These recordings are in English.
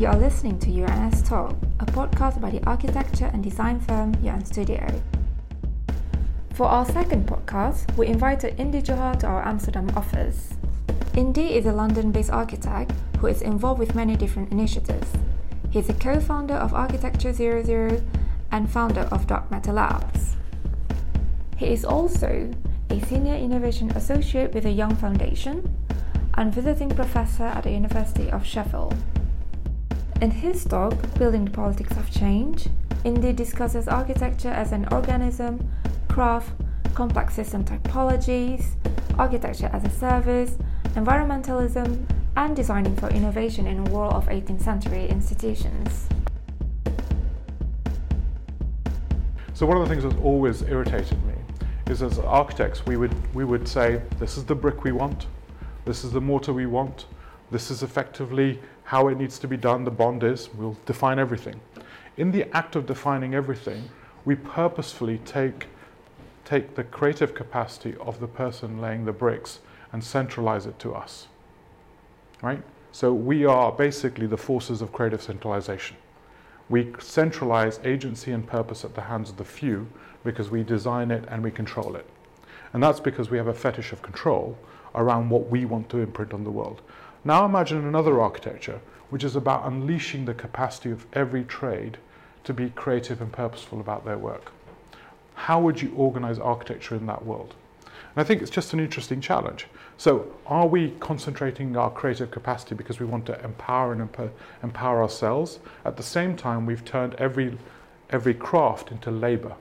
You are listening to UNS Talk, a podcast by the architecture and design firm UN Studio. For our second podcast, we invited Indy Johar to our Amsterdam office. Indy is a London based architect who is involved with many different initiatives. He is a co founder of Architecture 00 and founder of Dark Matter Labs. He is also a senior innovation associate with the Young Foundation and visiting professor at the University of Sheffield. In his talk, Building the Politics of Change, Indy discusses architecture as an organism, craft, complex system typologies, architecture as a service, environmentalism, and designing for innovation in a world of 18th century institutions. So one of the things that's always irritated me is as architects we would we would say this is the brick we want, this is the mortar we want, this is effectively how it needs to be done, the bond is, we'll define everything. In the act of defining everything, we purposefully take take the creative capacity of the person laying the bricks and centralize it to us. Right? So we are basically the forces of creative centralization. We centralize agency and purpose at the hands of the few because we design it and we control it. And that's because we have a fetish of control around what we want to imprint on the world. Now imagine another architecture which is about unleashing the capacity of every trade to be creative and purposeful about their work. How would you organize architecture in that world? And I think it's just an interesting challenge. So, are we concentrating our creative capacity because we want to empower and emp- empower ourselves? At the same time, we've turned every, every craft into labor.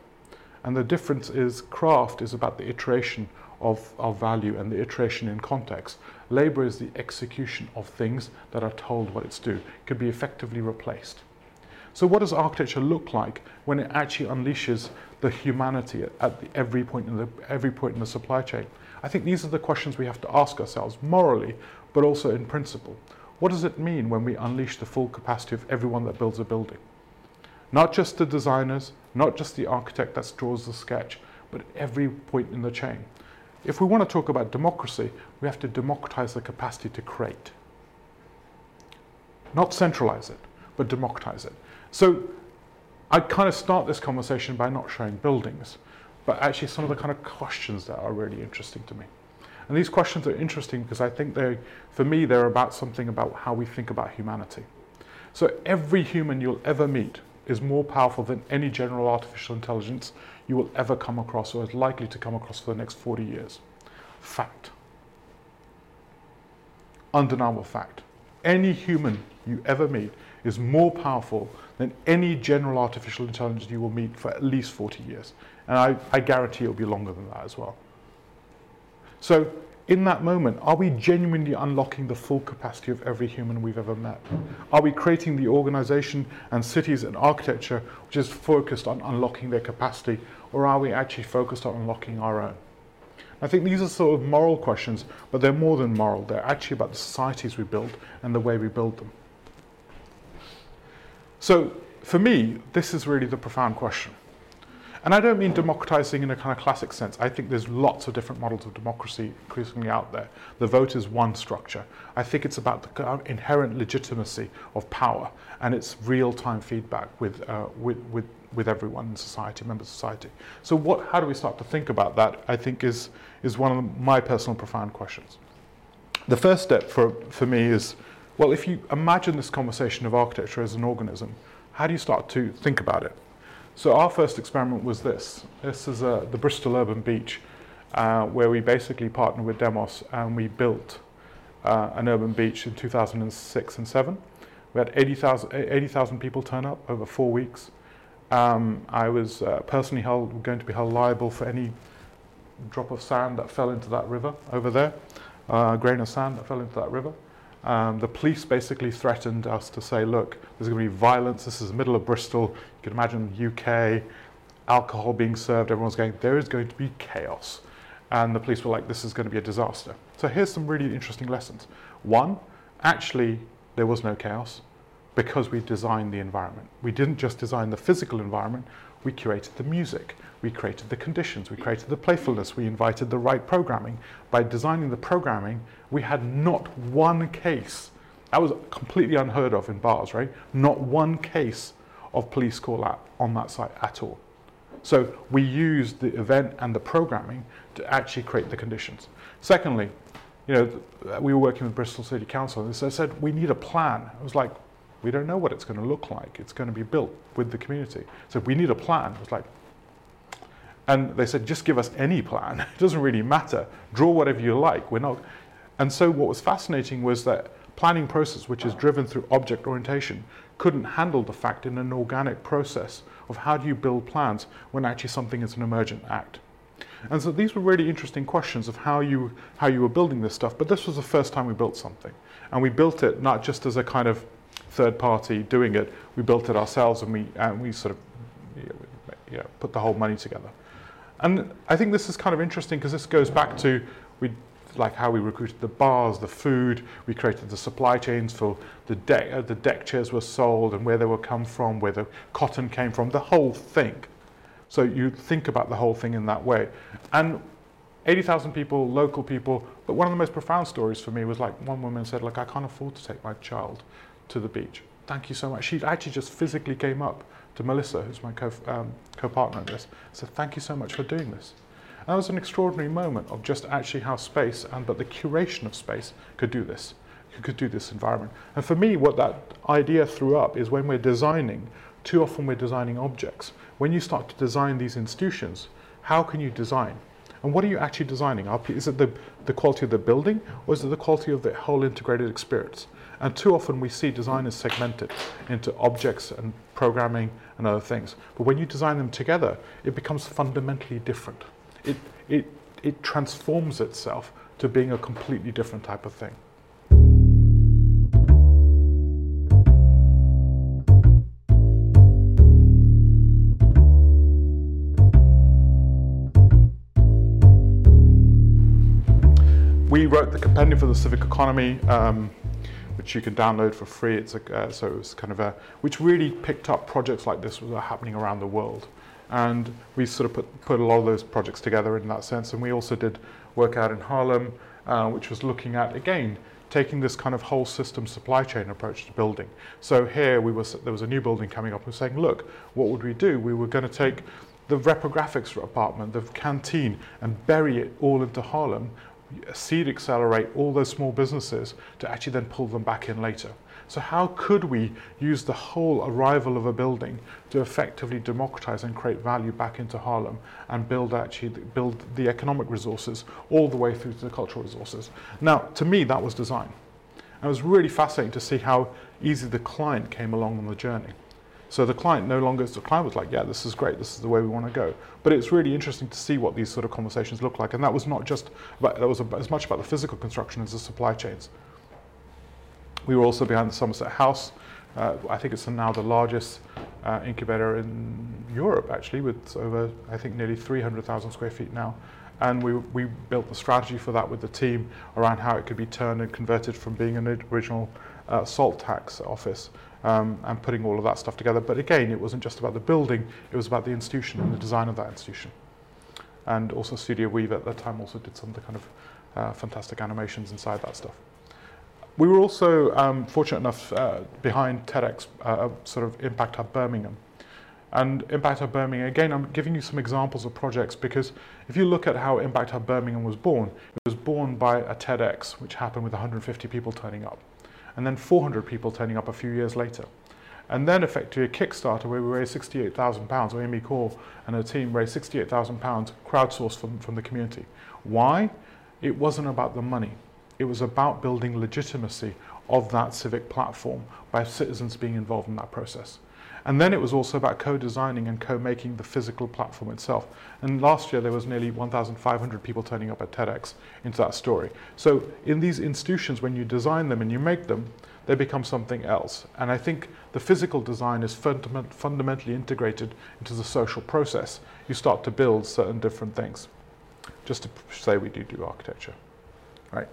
And the difference is craft is about the iteration of, of value and the iteration in context. Labor is the execution of things that are told what it's due, could be effectively replaced. So, what does architecture look like when it actually unleashes the humanity at, at the, every point in the every point in the supply chain? I think these are the questions we have to ask ourselves morally, but also in principle. What does it mean when we unleash the full capacity of everyone that builds a building? Not just the designers, not just the architect that draws the sketch, but every point in the chain. If we want to talk about democracy, we have to democratize the capacity to create. Not centralize it, but democratize it. So I kind of start this conversation by not showing buildings, but actually some of the kind of questions that are really interesting to me. And these questions are interesting because I think they, for me, they're about something about how we think about humanity. So every human you'll ever meet is more powerful than any general artificial intelligence you will ever come across or is likely to come across for the next 40 years. Fact. Undeniable fact. Any human you ever meet is more powerful than any general artificial intelligence you will meet for at least 40 years. And I, I guarantee it'll be longer than that as well. So, in that moment, are we genuinely unlocking the full capacity of every human we've ever met? Are we creating the organization and cities and architecture which is focused on unlocking their capacity, or are we actually focused on unlocking our own? I think these are sort of moral questions, but they're more than moral. They're actually about the societies we build and the way we build them. So, for me, this is really the profound question. And I don't mean democratizing in a kind of classic sense. I think there's lots of different models of democracy increasingly out there. The vote is one structure. I think it's about the inherent legitimacy of power and its real-time feedback with, uh, with, with, with everyone in society, member society. So what, how do we start to think about that, I think is, is one of my personal profound questions. The first step for, for me is, well, if you imagine this conversation of architecture as an organism, how do you start to think about it? So our first experiment was this. This is uh, the Bristol Urban Beach, uh, where we basically partnered with Demos and we built uh, an urban beach in 2006 and 7. We had 80,000 80, people turn up over four weeks. Um, I was uh, personally held, going to be held liable for any drop of sand that fell into that river over there, uh, grain of sand that fell into that river. Um, the police basically threatened us to say, look, there's going to be violence. This is the middle of Bristol. You can imagine UK, alcohol being served. Everyone's going, there is going to be chaos. And the police were like, this is going to be a disaster. So here's some really interesting lessons. One, actually, there was no chaos because we designed the environment. We didn't just design the physical environment, we curated the music, we created the conditions, we created the playfulness, we invited the right programming. By designing the programming, we had not one case That was completely unheard of in bars, right? Not one case of police call out on that site at all. So we used the event and the programming to actually create the conditions. Secondly, you know, we were working with Bristol City Council and they said, we need a plan. I was like, we don't know what it's going to look like. It's going to be built with the community. So we need a plan. It was like, and they said, just give us any plan. It doesn't really matter. Draw whatever you like. We're not. And so what was fascinating was that planning process, which is driven through object orientation, couldn't handle the fact in an organic process of how do you build plans when actually something is an emergent act. And so these were really interesting questions of how you, how you were building this stuff, but this was the first time we built something. And we built it not just as a kind of third party doing it, we built it ourselves and we, and we sort of you know, put the whole money together. And I think this is kind of interesting because this goes back to we like how we recruited the bars, the food, we created the supply chains for the deck, uh, the deck chairs were sold and where they were come from, where the cotton came from, the whole thing. So you think about the whole thing in that way. And 80,000 people, local people, but one of the most profound stories for me was like one woman said, like, I can't afford to take my child to the beach. Thank you so much. She actually just physically came up to Melissa, who's my co, um, co-partner in this, said, thank you so much for doing this. And that was an extraordinary moment of just actually how space and but the curation of space could do this, could do this environment. And for me, what that idea threw up is when we're designing, too often we're designing objects. When you start to design these institutions, how can you design? And what are you actually designing? Is it the, the quality of the building or is it the quality of the whole integrated experience? And too often we see design is segmented into objects and programming and other things. But when you design them together, it becomes fundamentally different. It, it, it transforms itself to being a completely different type of thing. We wrote the compendium for the civic economy. Um, which you can download for free. It's a, uh, so kind of a, which really picked up projects like this that happening around the world. And we sort of put, put a lot of those projects together in that sense. And we also did work out in Harlem, uh, which was looking at, again, taking this kind of whole system supply chain approach to building. So here we was, there was a new building coming up and saying, look, what would we do? We were going to take the reprographics apartment, the canteen, and bury it all into Harlem seed accelerate all those small businesses to actually then pull them back in later. So how could we use the whole arrival of a building to effectively democratize and create value back into Harlem and build actually build the economic resources all the way through to the cultural resources? Now, to me, that was design. And it was really fascinating to see how easy the client came along on the journey. So the client no longer, the client was like, yeah, this is great, this is the way we want to go. But it's really interesting to see what these sort of conversations look like. And that was not just, about, that was as much about the physical construction as the supply chains. We were also behind the Somerset House. Uh, I think it's now the largest uh, incubator in Europe, actually, with over, I think, nearly 300,000 square feet now. And we, we built the strategy for that with the team around how it could be turned and converted from being an original uh, salt tax office um, and putting all of that stuff together. But again, it wasn't just about the building, it was about the institution and the design of that institution. And also Studio Weave at that time also did some of the kind of uh, fantastic animations inside that stuff. We were also um, fortunate enough uh, behind TEDx, uh, sort of Impact Hub Birmingham. And Impact Hub Birmingham, again, I'm giving you some examples of projects because if you look at how Impact Hub Birmingham was born, it was born by a TEDx, which happened with 150 people turning up and then 400 people turning up a few years later. And then effectively a Kickstarter where we raised £68,000, or Immy Kaur and her team raised £68,000 crowdsourced from, from the community. Why? It wasn't about the money. It was about building legitimacy of that civic platform by citizens being involved in that process. And then it was also about co-designing and co-making the physical platform itself. And last year there was nearly 1,500 people turning up at TEDx into that story. So in these institutions, when you design them and you make them, they become something else. And I think the physical design is fundament fundamentally integrated into the social process. You start to build certain different things. Just to say we do do architecture, right?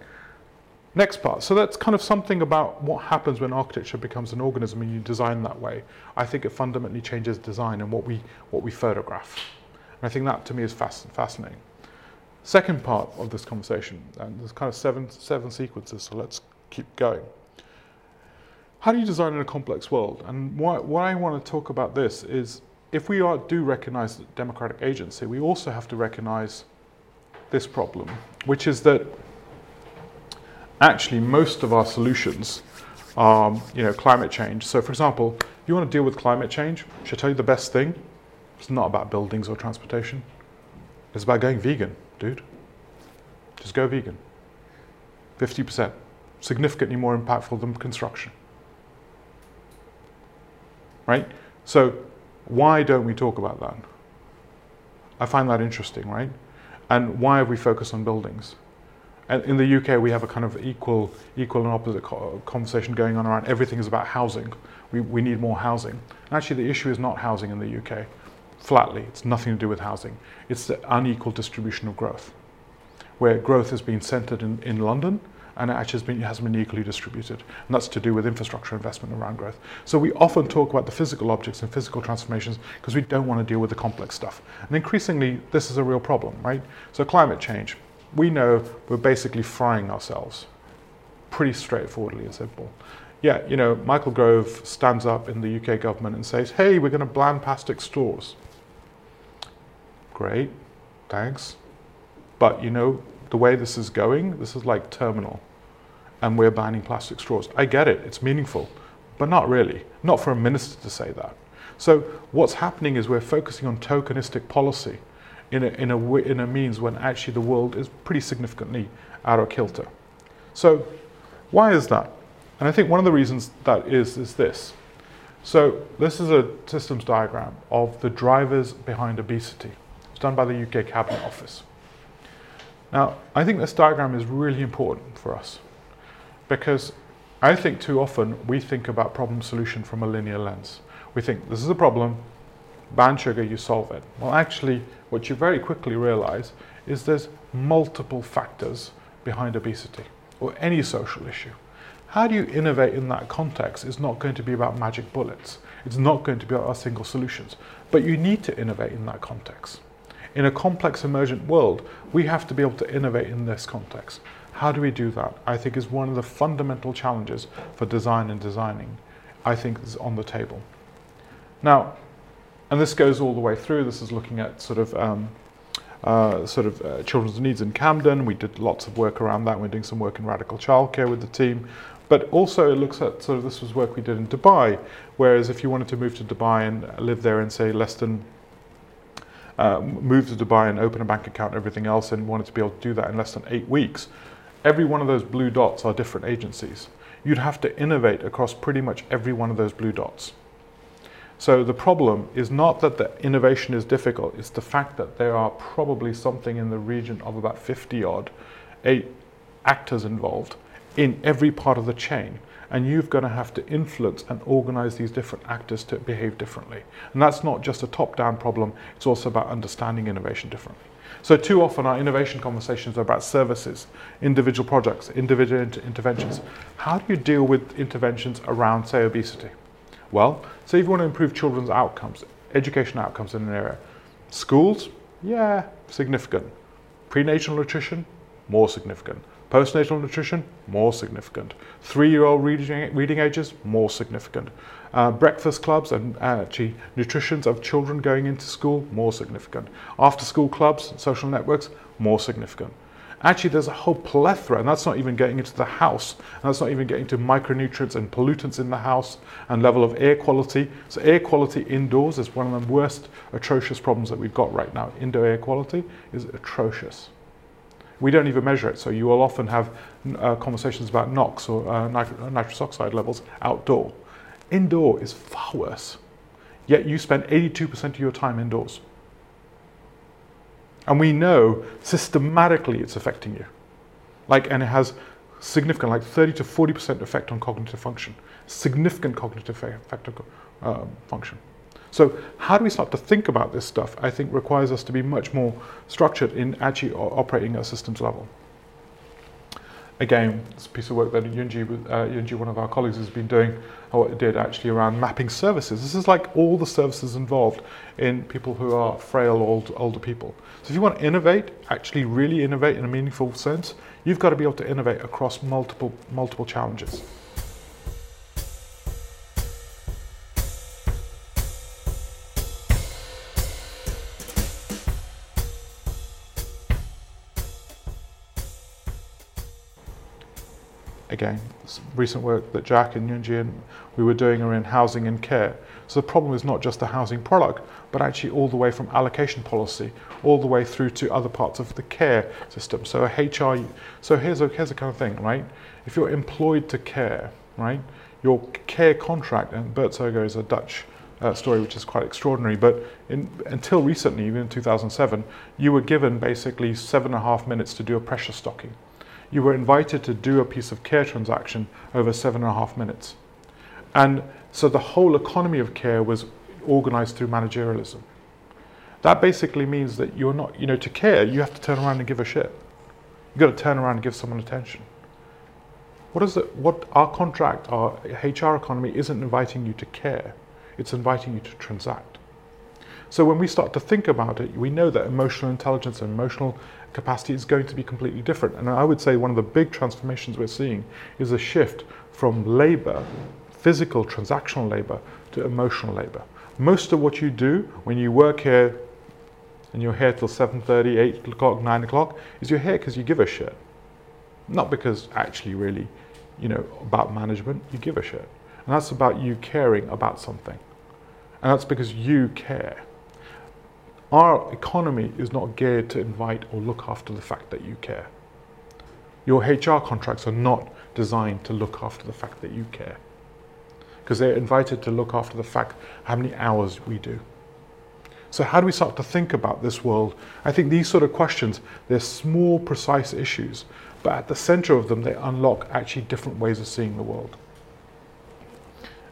Next part. So that's kind of something about what happens when architecture becomes an organism and you design that way. I think it fundamentally changes design and what we, what we photograph. And I think that to me is fascinating. Second part of this conversation, and there's kind of seven, seven sequences, so let's keep going. how do you design in a complex world? And why, why I want to talk about this is if we are, do recognize democratic agency, we also have to recognize this problem, which is that actually most of our solutions are, you know, climate change. So for example, you want to deal with climate change, should I tell you the best thing? It's not about buildings or transportation. It's about going vegan, dude. Just go vegan. 50%. Significantly more impactful than construction. Right? So why don't we talk about that? I find that interesting, right? And why have we focused on buildings? And in the UK, we have a kind of equal, equal and opposite conversation going on around everything is about housing. We, we need more housing. And actually, the issue is not housing in the UK. Flatly, it's nothing to do with housing. It's the unequal distribution of growth, where growth has been centered in, in London and it actually has been, has been equally distributed. And that's to do with infrastructure investment around growth. So we often talk about the physical objects and physical transformations because we don't want to deal with the complex stuff. And increasingly, this is a real problem, right? So climate change, we know we're basically frying ourselves pretty straightforwardly and simple. Yeah, you know, Michael Gove stands up in the UK government and says, hey, we're going to ban plastic straws. Great, thanks. But you know, the way this is going, this is like terminal. And we're banning plastic straws. I get it, it's meaningful, but not really. Not for a minister to say that. So what's happening is we're focusing on tokenistic policy in a, in a, in a means when actually the world is pretty significantly out of kilter. So why is that? And I think one of the reasons that is is this. So this is a systems diagram of the drivers behind obesity. It's done by the UK Cabinet Office. Now, I think this diagram is really important for us because I think too often we think about problem solution from a linear lens. We think this is a problem, ban sugar, you solve it. Well, actually, what you very quickly realize is there's multiple factors behind obesity or any social issue. How do you innovate in that context is not going to be about magic bullets. It's not going to be about single solutions. But you need to innovate in that context. In a complex emergent world, we have to be able to innovate in this context. How do we do that? I think is one of the fundamental challenges for design and designing. I think is on the table. Now, and this goes all the way through. This is looking at sort of um, uh, sort of uh, children's needs in Camden. We did lots of work around that. We're doing some work in radical childcare with the team. But also it looks at sort of this was work we did in Dubai, whereas if you wanted to move to Dubai and live there in say less than uh, move to Dubai and open a bank account and everything else and wanted to be able to do that in less than eight weeks, every one of those blue dots are different agencies. You'd have to innovate across pretty much every one of those blue dots. So the problem is not that the innovation is difficult, it's the fact that there are probably something in the region of about 50 odd eight actors involved in every part of the chain. And you've got to have to influence and organize these different actors to behave differently. And that's not just a top down problem, it's also about understanding innovation differently. So, too often our innovation conversations are about services, individual projects, individual inter- interventions. How do you deal with interventions around, say, obesity? Well, say if you want to improve children's outcomes, education outcomes in an area, schools, yeah, significant. Prenatal nutrition, more significant. Postnatal nutrition, more significant. Three-year-old reading, reading ages, more significant. Uh, breakfast clubs and uh, actually nutritions of children going into school, more significant. After-school clubs, social networks, more significant. Actually, there's a whole plethora, and that's not even getting into the house, and that's not even getting to micronutrients and pollutants in the house and level of air quality. So, air quality indoors is one of the worst, atrocious problems that we've got right now. Indoor air quality is atrocious. We don't even measure it, so you will often have uh, conversations about NOx or uh, nitrous oxide levels outdoor. Indoor is far worse, yet you spend 82% of your time indoors. And we know systematically it's affecting you. Like, and it has significant, like 30 to 40% effect on cognitive function, significant cognitive effect on um, function. So, how do we start to think about this stuff? I think requires us to be much more structured in actually operating at a systems level. Again, it's a piece of work that Yunji, uh, Yunji, one of our colleagues, has been doing, or did actually around mapping services. This is like all the services involved in people who are frail old, older people. So if you want to innovate, actually really innovate in a meaningful sense, you've got to be able to innovate across multiple, multiple challenges. Again, recent work that Jack and Yunji and we were doing around housing and care. So the problem is not just the housing product, but actually all the way from allocation policy, all the way through to other parts of the care system. So a HR, so here's a, here's a kind of thing, right? If you're employed to care, right, your care contract, and Buurtzorg is a Dutch uh, story which is quite extraordinary, but in, until recently, even in 2007, you were given basically seven and a half minutes to do a pressure stocking you were invited to do a piece of care transaction over seven and a half minutes. And so the whole economy of care was organized through managerialism. That basically means that you're not, you know, to care, you have to turn around and give a shit. You've got to turn around and give someone attention. What is it? What our contract, our HR economy isn't inviting you to care, it's inviting you to transact. So when we start to think about it, we know that emotional intelligence and emotional capacity is going to be completely different. And I would say one of the big transformations we're seeing is a shift from labor, physical transactional labor, to emotional labor. Most of what you do when you work here and you're here till 7.30, 8 o'clock, 9 o'clock, is you're here because you give a shit. Not because actually really, you know, about management, you give a shit. And that's about you caring about something. And that's because you care. Our economy is not geared to invite or look after the fact that you care. Your HR contracts are not designed to look after the fact that you care. Because they're invited to look after the fact how many hours we do. So how do we start to think about this world? I think these sort of questions, they're small, precise issues, but at the center of them, they unlock actually different ways of seeing the world.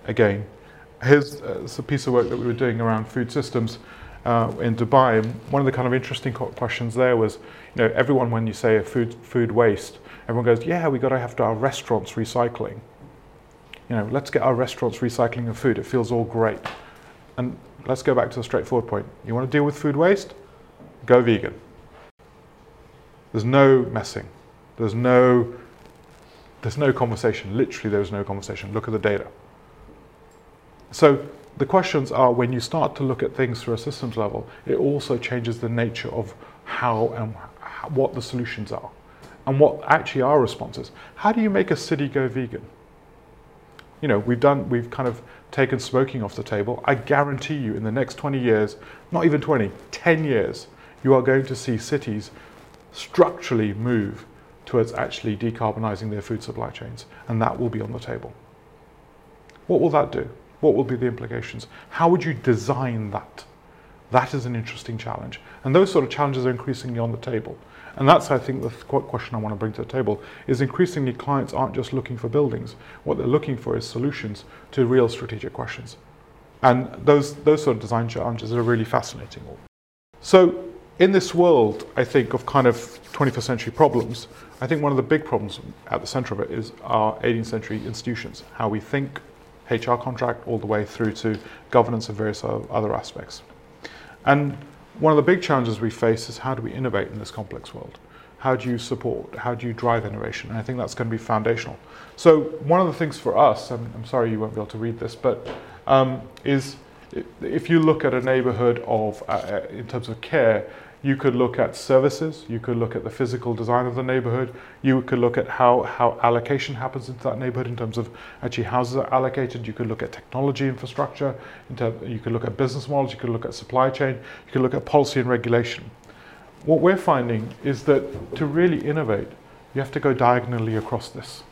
Again, here's uh, a piece of work that we were doing around food systems uh, in Dubai, one of the kind of interesting questions there was, you know, everyone when you say food food waste, everyone goes, yeah, we got to have to our restaurants recycling. You know, let's get our restaurants recycling of food. It feels all great. And let's go back to the straightforward point. You want to deal with food waste? Go vegan. There's no messing. There's no there's no conversation. Literally, there's no conversation. Look at the data. So the questions are when you start to look at things through a systems level, it also changes the nature of how and what the solutions are and what actually our responses. How do you make a city go vegan? You know, we've done, we've kind of taken smoking off the table. I guarantee you in the next 20 years, not even 20, 10 years, you are going to see cities structurally move towards actually decarbonizing their food supply chains, and that will be on the table. What will that do? What will be the implications? How would you design that? That is an interesting challenge. And those sort of challenges are increasingly on the table. And that's, I think, the question I want to bring to the table is increasingly clients aren't just looking for buildings. What they're looking for is solutions to real strategic questions. And those, those sort of design challenges are really fascinating. So in this world, I think, of kind of 21st century problems, I think one of the big problems at the center of it is our 18th century institutions, how we think, HR contract all the way through to governance and various other aspects. And one of the big challenges we face is how do we innovate in this complex world? How do you support? How do you drive innovation? And I think that's going to be foundational. So one of the things for us, and I'm sorry you won't be able to read this, but um, is if you look at a neighborhood of, uh, uh in terms of care, you could look at services, you could look at the physical design of the neighborhood, you could look at how, how allocation happens into that neighborhood in terms of actually houses are allocated, you could look at technology infrastructure, you could look at business models, you could look at supply chain, you could look at policy and regulation. What we're finding is that to really innovate, you have to go diagonally across this.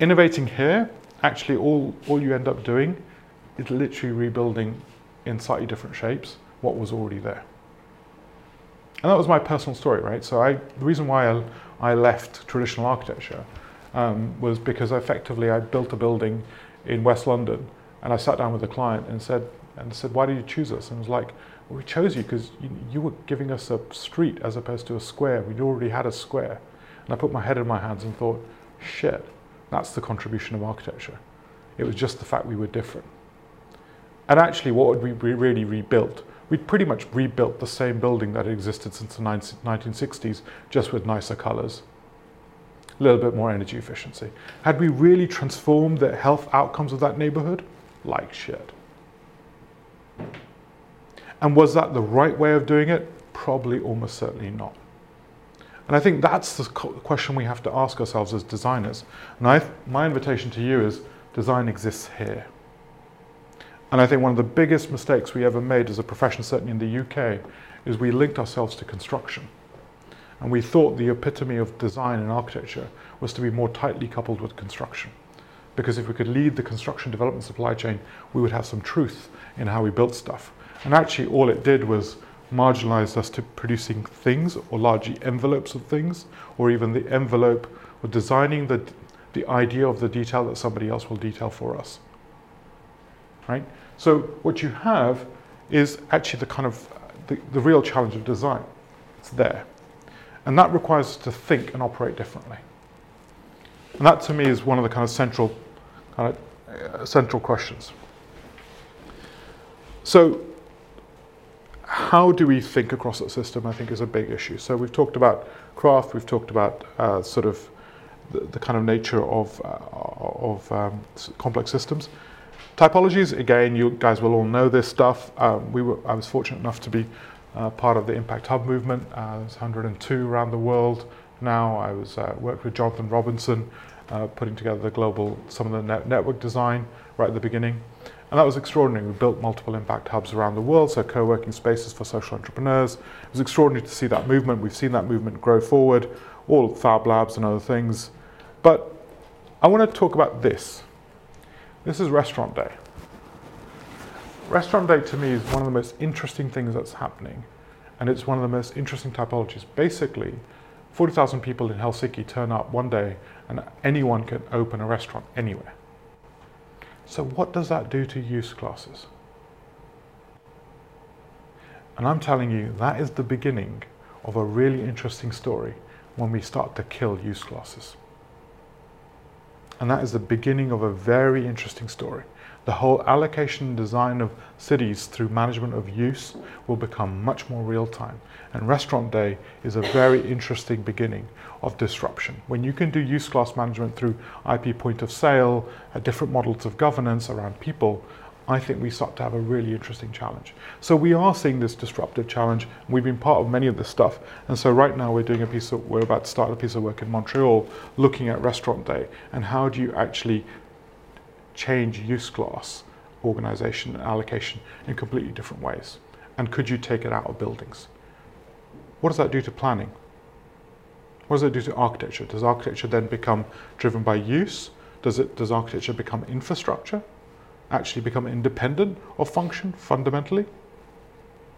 Innovating here, actually all, all you end up doing is literally rebuilding in slightly different shapes what was already there. And that was my personal story, right? So I, the reason why I, I left traditional architecture um, was because effectively I built a building in West London and I sat down with the client and said, and said, why did you choose us? And it was like, well, we chose you because you, you, were giving us a street as opposed to a square. We'd already had a square. And I put my head in my hands and thought, shit, that's the contribution of architecture. It was just the fact we were different. And actually, what would we really rebuilt? We'd pretty much rebuilt the same building that existed since the 1960s, just with nicer colours, a little bit more energy efficiency. Had we really transformed the health outcomes of that neighbourhood? Like shit. And was that the right way of doing it? Probably almost certainly not. And I think that's the question we have to ask ourselves as designers. And I, my invitation to you is design exists here. And I think one of the biggest mistakes we ever made as a profession, certainly in the UK, is we linked ourselves to construction. And we thought the epitome of design and architecture was to be more tightly coupled with construction. Because if we could lead the construction development supply chain, we would have some truth in how we built stuff. And actually, all it did was marginalized us to producing things or largely envelopes of things, or even the envelope or designing the, the idea of the detail that somebody else will detail for us. Right? So what you have is actually the kind of the, the real challenge of design. It's there. And that requires us to think and operate differently. And that to me is one of the kind of central kind of uh, central questions. So how do we think across that system, I think, is a big issue. So we've talked about craft, we've talked about uh, sort of the, the, kind of nature of, uh, of um, complex systems. Typologies, again, you guys will all know this stuff. Um, we were, I was fortunate enough to be uh, part of the Impact Hub movement. Uh, there's 102 around the world now. I was uh, worked with Jonathan Robinson, uh, putting together the global, some of the net network design right at the beginning. And that was extraordinary. We built multiple impact hubs around the world, so co working spaces for social entrepreneurs. It was extraordinary to see that movement. We've seen that movement grow forward, all Fab Labs and other things. But I want to talk about this. This is Restaurant Day. Restaurant Day to me is one of the most interesting things that's happening, and it's one of the most interesting typologies. Basically, 40,000 people in Helsinki turn up one day, and anyone can open a restaurant anywhere. So, what does that do to use classes? And I'm telling you, that is the beginning of a really interesting story when we start to kill use classes. And that is the beginning of a very interesting story. The whole allocation and design of cities through management of use will become much more real time. And Restaurant Day is a very interesting beginning of disruption. When you can do use class management through IP point of sale, different models of governance around people, I think we start to have a really interesting challenge. So we are seeing this disruptive challenge. We've been part of many of this stuff. And so right now we're doing a piece of, we're about to start a piece of work in Montreal looking at Restaurant Day and how do you actually change use class organization and allocation in completely different ways? And could you take it out of buildings? What does that do to planning? What does it do to architecture? Does architecture then become driven by use? Does it does architecture become infrastructure? Actually become independent of function fundamentally?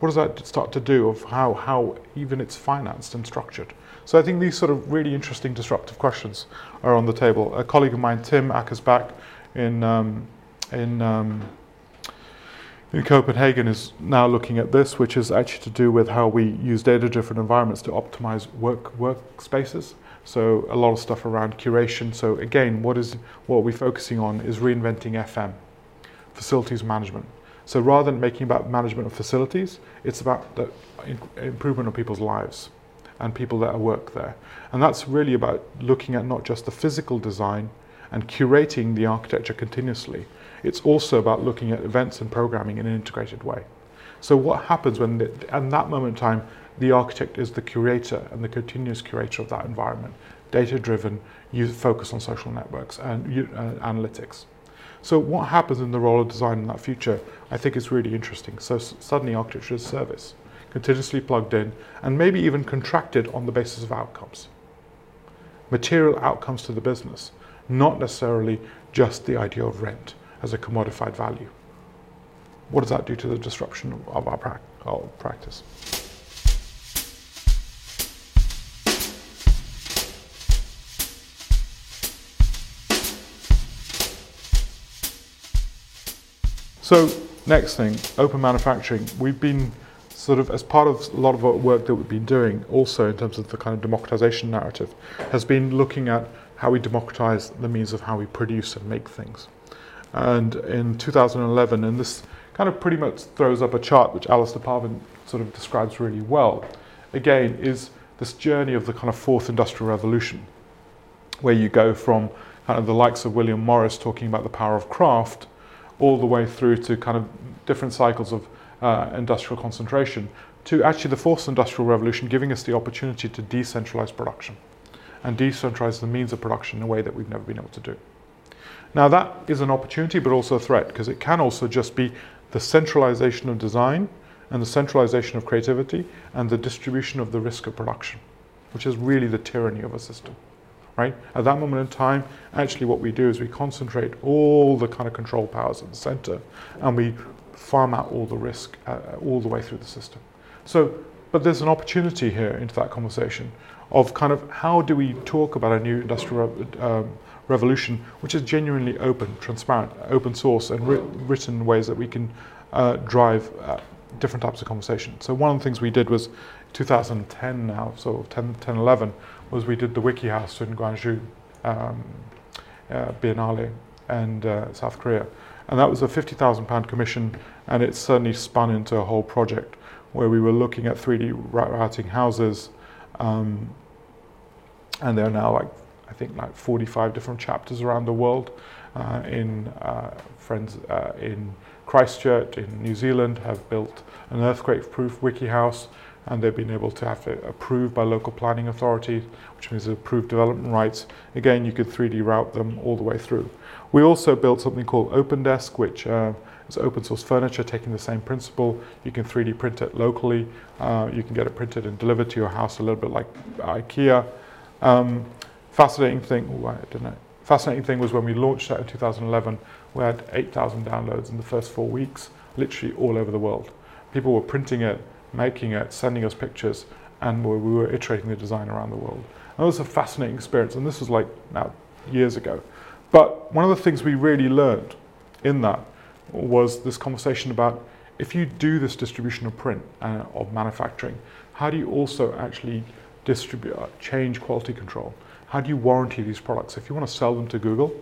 What does that start to do of how, how even it's financed and structured? So I think these sort of really interesting disruptive questions are on the table. A colleague of mine, Tim Ackersbach, in um, in um, in Copenhagen is now looking at this, which is actually to do with how we use data-driven environments to optimize work workspaces. So a lot of stuff around curation. So again, what is what we're focusing on is reinventing FM, facilities management. So rather than making about management of facilities, it's about the improvement of people's lives and people that work there. And that's really about looking at not just the physical design and curating the architecture continuously, it's also about looking at events and programming in an integrated way. So what happens when, the, at that moment in time, the architect is the curator and the continuous curator of that environment, data-driven, you focus on social networks and uh, analytics. So what happens in the role of design in that future, I think is really interesting. So suddenly architecture is service, continuously plugged in, and maybe even contracted on the basis of outcomes. Material outcomes to the business, not necessarily just the idea of rent as a commodified value. What does that do to the disruption of our, pra- our practice? So, next thing, open manufacturing. We've been sort of, as part of a lot of work that we've been doing, also in terms of the kind of democratization narrative, has been looking at how we democratize the means of how we produce and make things. And in 2011, and this kind of pretty much throws up a chart which Alastair Parvin sort of describes really well, again, is this journey of the kind of fourth industrial revolution, where you go from kind of the likes of William Morris talking about the power of craft, all the way through to kind of different cycles of uh, industrial concentration to actually the fourth industrial revolution giving us the opportunity to decentralize production and decentralize the means of production in a way that we've never been able to do. Now that is an opportunity but also a threat because it can also just be the centralization of design and the centralization of creativity and the distribution of the risk of production, which is really the tyranny of a system. Right? At that moment in time, actually what we do is we concentrate all the kind of control powers at the center and we farm out all the risk uh, all the way through the system. So, but there's an opportunity here into that conversation of kind of how do we talk about a new industrial um, revolution which is genuinely open, transparent, open source, and ri- written in ways that we can uh, drive uh, different types of conversation. So one of the things we did was 2010 now, so 10, 10 11, was we did the Wiki House in Gwangju um, uh, Biennale and uh, South Korea. And that was a £50,000 commission, and it certainly spun into a whole project where we were looking at 3D routing houses. Um, and there are now like, I think like 45 different chapters around the world uh, in uh, friends uh, in Christchurch in New Zealand have built an earthquake-proof wiki house and they've been able to have it approved by local planning authorities, which means approved development rights. Again, you could 3D route them all the way through. We also built something called OpenDesk, which uh, is open source furniture, taking the same principle. You can 3D print it locally. Uh, you can get it printed and delivered to your house a little bit like IKEA. Um, fascinating thing, oh, I don't know. Fascinating thing was when we launched that in 2011, we had 8,000 downloads in the first four weeks, literally all over the world. People were printing it, making it, sending us pictures, and we were iterating the design around the world. And it was a fascinating experience, and this was like now years ago. But one of the things we really learned in that was this conversation about if you do this distribution of print and uh, of manufacturing, how do you also actually distribute, uh, change quality control? How do you warranty these products? If you want to sell them to Google,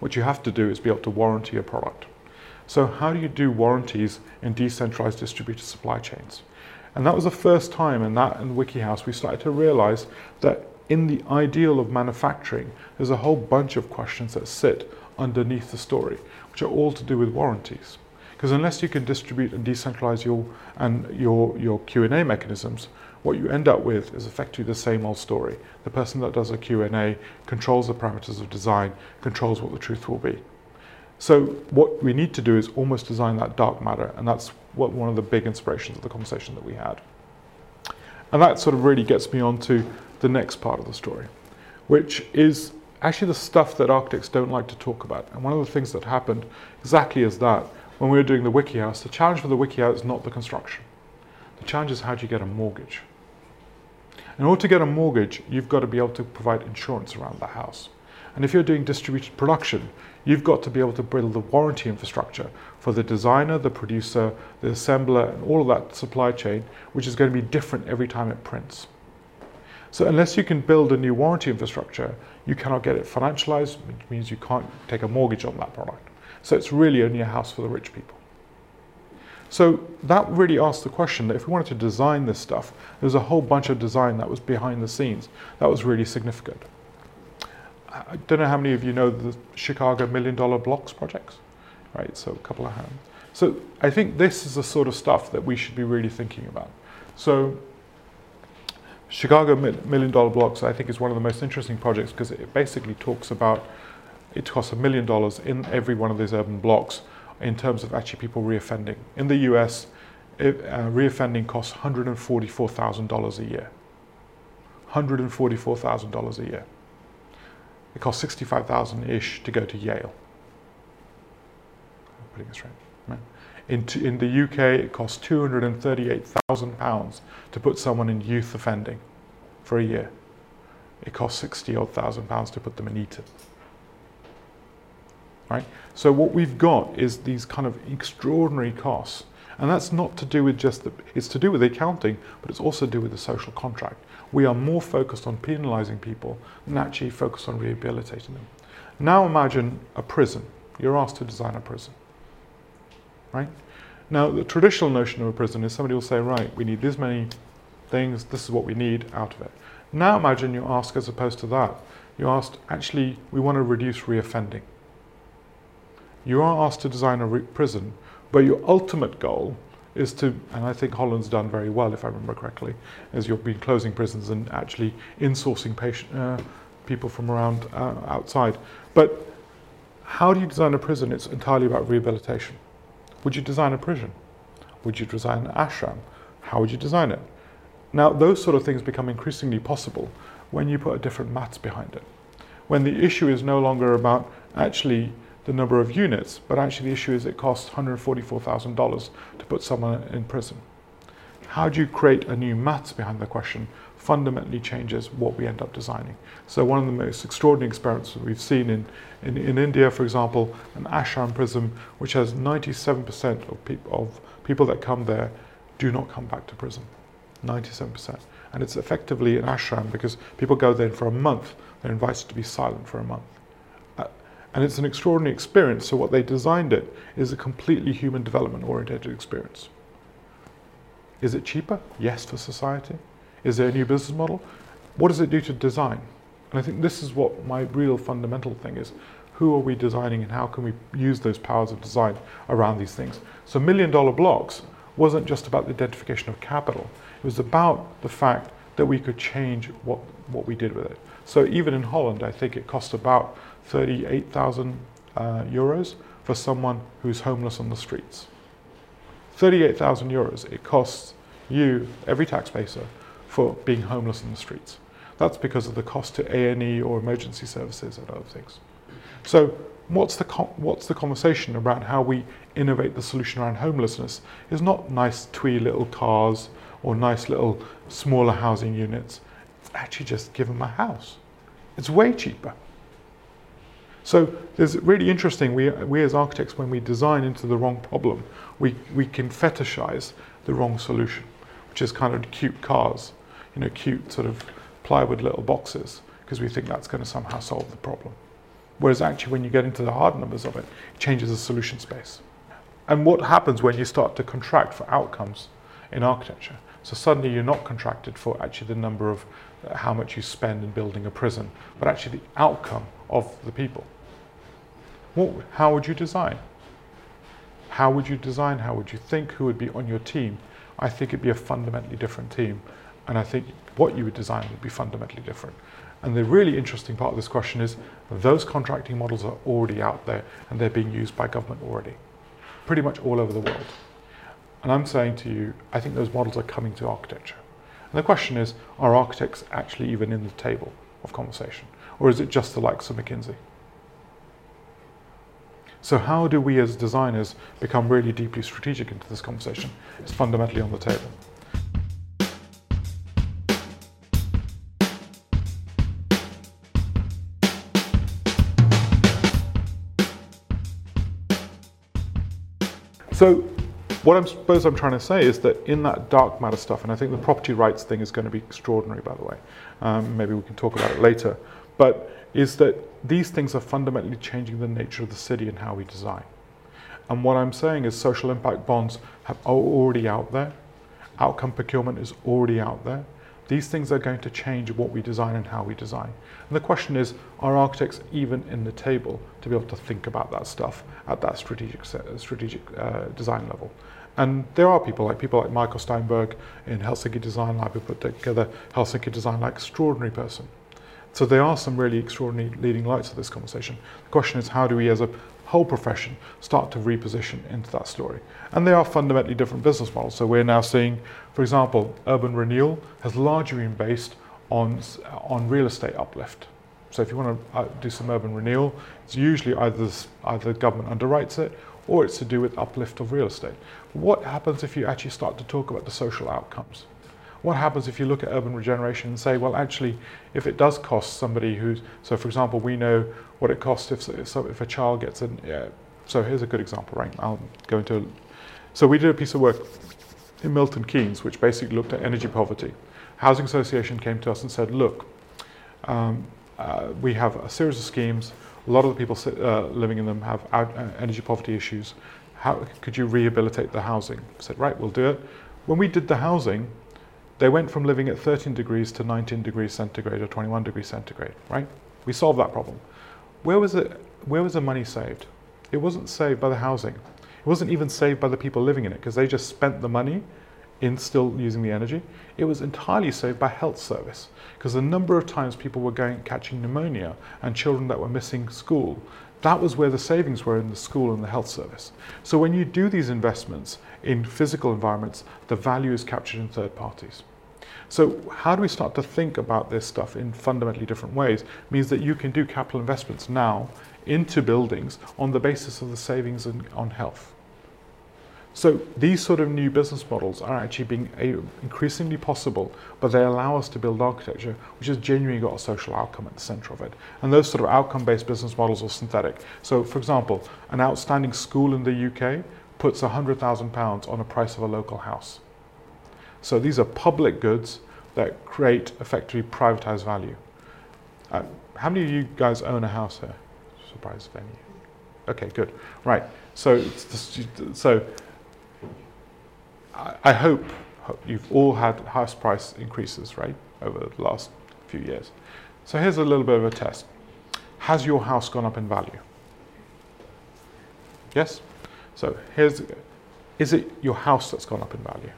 what you have to do is be able to warranty a product. So how do you do warranties in decentralized distributed supply chains? And that was the first time in that in WikiHouse we started to realize that in the ideal of manufacturing, there's a whole bunch of questions that sit underneath the story, which are all to do with warranties. Because unless you can distribute and decentralize your and your your Q&A mechanisms, what you end up with is effectively the same old story. The person that does a Q&A controls the parameters of design, controls what the truth will be. So what we need to do is almost design that dark matter, and that's what one of the big inspirations of the conversation that we had. And that sort of really gets me on to the next part of the story, which is actually the stuff that architects don't like to talk about. And one of the things that happened exactly is that when we were doing the wiki house, the challenge for the wiki house is not the construction. The challenge is how do you get a mortgage? In order to get a mortgage, you've got to be able to provide insurance around the house. And if you're doing distributed production, you've got to be able to build the warranty infrastructure for the designer, the producer, the assembler, and all of that supply chain, which is going to be different every time it prints. So unless you can build a new warranty infrastructure, you cannot get it financialized, which means you can't take a mortgage on that product. So it's really only a house for the rich people. So that really asks the question that if we wanted to design this stuff, there's a whole bunch of design that was behind the scenes that was really significant. I don't know how many of you know the Chicago Million Dollar Blocks projects, right? So a couple of hands. So I think this is the sort of stuff that we should be really thinking about. So Chicago Million Dollar Blocks, I think, is one of the most interesting projects because it basically talks about it costs a million dollars in every one of these urban blocks in terms of actually people reoffending. In the US, it, uh, reoffending costs $144,000 a year. $144,000 a year. It costs 65,000 ish to go to Yale. I'm putting this right. In, in the UK, it costs 238,000 pounds to put someone in youth offending for a year. It costs 60 odd thousand pounds to put them in Eton. Right? So what we've got is these kind of extraordinary costs. And that's not to do with just the, it's to do with the accounting, but it's also to do with the social contract. We are more focused on penalizing people than actually focused on rehabilitating them. Now imagine a prison. You're asked to design a prison. Right? Now, the traditional notion of a prison is somebody will say, right, we need this many things, this is what we need out of it. Now imagine you ask, as opposed to that, you asked, actually, we want to reduce reoffending. You are asked to design a prison, but your ultimate goal is to, and I think Holland's done very well, if I remember correctly, is you've been closing prisons and actually insourcing patient, uh, people from around uh, outside. But how do you design a prison? It's entirely about rehabilitation. Would you design a prison? Would you design an ashram? How would you design it? Now, those sort of things become increasingly possible when you put a different maths behind it. When the issue is no longer about actually the number of units, but actually the issue is it costs $144,000 to put someone in prison. How do you create a new maths behind the question fundamentally changes what we end up designing. So one of the most extraordinary experiments that we've seen in, in, in India, for example, an ashram prison, which has 97% of, peop- of people that come there do not come back to prison. 97%. And it's effectively an ashram because people go there for a month. They're invited to be silent for a month. And it's an extraordinary experience. So, what they designed it is a completely human development oriented experience. Is it cheaper? Yes, for society. Is there a new business model? What does it do to design? And I think this is what my real fundamental thing is. Who are we designing and how can we use those powers of design around these things? So million dollar blocks wasn't just about the identification of capital. It was about the fact that we could change what, what we did with it. So even in Holland, I think it cost about 38,000 uh, euros for someone who's homeless on the streets. 38,000 euros it costs you, every taxpayer, for being homeless in the streets. That's because of the cost to A&E or emergency services and other things. So what's the, what's the conversation around how we innovate the solution around homelessness is not nice twee little cars or nice little smaller housing units. It's actually just give them a house. It's way cheaper. So there's really interesting, we, we as architects, when we design into the wrong problem, we, we can fetishize the wrong solution, which is kind of cute cars you know, cute sort of plywood little boxes because we think that's going to somehow solve the problem. Whereas actually, when you get into the hard numbers of it, it changes the solution space. And what happens when you start to contract for outcomes in architecture? So suddenly you're not contracted for actually the number of uh, how much you spend in building a prison, but actually the outcome of the people. What, how would you design? How would you design? How would you think? Who would be on your team? I think it'd be a fundamentally different team and I think what you would design would be fundamentally different. And the really interesting part of this question is those contracting models are already out there and they're being used by government already, pretty much all over the world. And I'm saying to you, I think those models are coming to architecture. And the question is, are architects actually even in the table of conversation? Or is it just the likes of McKinsey? So how do we as designers become really deeply strategic into this conversation? It's fundamentally on the table. So what I suppose I'm trying to say is that in that dark matter stuff, and I think the property rights thing is going to be extraordinary, by the way. Um, maybe we can talk about it later. But is that these things are fundamentally changing the nature of the city and how we design. And what I'm saying is social impact bonds are already out there. Outcome procurement is already out there. These things are going to change what we design and how we design. And the question is, are architects even in the table to be able to think about that stuff at that strategic, strategic uh, design level? And there are people like people like Michael Steinberg in Helsinki Design Lab who put together Helsinki Design Lab, extraordinary person. So there are some really extraordinary leading lights of this conversation. The question is, how do we as a whole profession start to reposition into that story. And they are fundamentally different business models. So we're now seeing, for example, urban renewal has largely been based on, on real estate uplift. So if you want to uh, do some urban renewal, it's usually either, either the government underwrites it or it's to do with uplift of real estate. What happens if you actually start to talk about the social outcomes? What happens if you look at urban regeneration and say, well, actually, if it does cost somebody who's, so for example, we know what it costs if, if a child gets an, yeah, so here's a good example, right? I'll go into, so we did a piece of work in Milton Keynes, which basically looked at energy poverty. Housing Association came to us and said, look, um, uh, we have a series of schemes. A lot of the people uh, living in them have out, uh, energy poverty issues. How could you rehabilitate the housing? I said, right, we'll do it. When we did the housing, they went from living at 13 degrees to 19 degrees centigrade or 21 degrees centigrade, right? We solved that problem. Where was it? Where was the money saved? It wasn't saved by the housing. It wasn't even saved by the people living in it because they just spent the money in still using the energy. It was entirely saved by health service because the number of times people were going catching pneumonia and children that were missing school, that was where the savings were in the school and the health service. So when you do these investments in physical environments, the value is captured in third parties. So how do we start to think about this stuff in fundamentally different ways? It means that you can do capital investments now into buildings on the basis of the savings in, on health. So these sort of new business models are actually being increasingly possible, but they allow us to build architecture which has genuinely got a social outcome at the center of it. And those sort of outcome-based business models are synthetic. So for example, an outstanding school in the UK puts £100,000 on the price of a local house. So these are public goods that create effectively privatized value. Uh, how many of you guys own a house here? Surprise venue. Okay, good. Right. So, so I, hope you've all had house price increases, right, over the last few years. So here's a little bit of a test. Has your house gone up in value? Yes? So here's, is it your house that's gone up in value?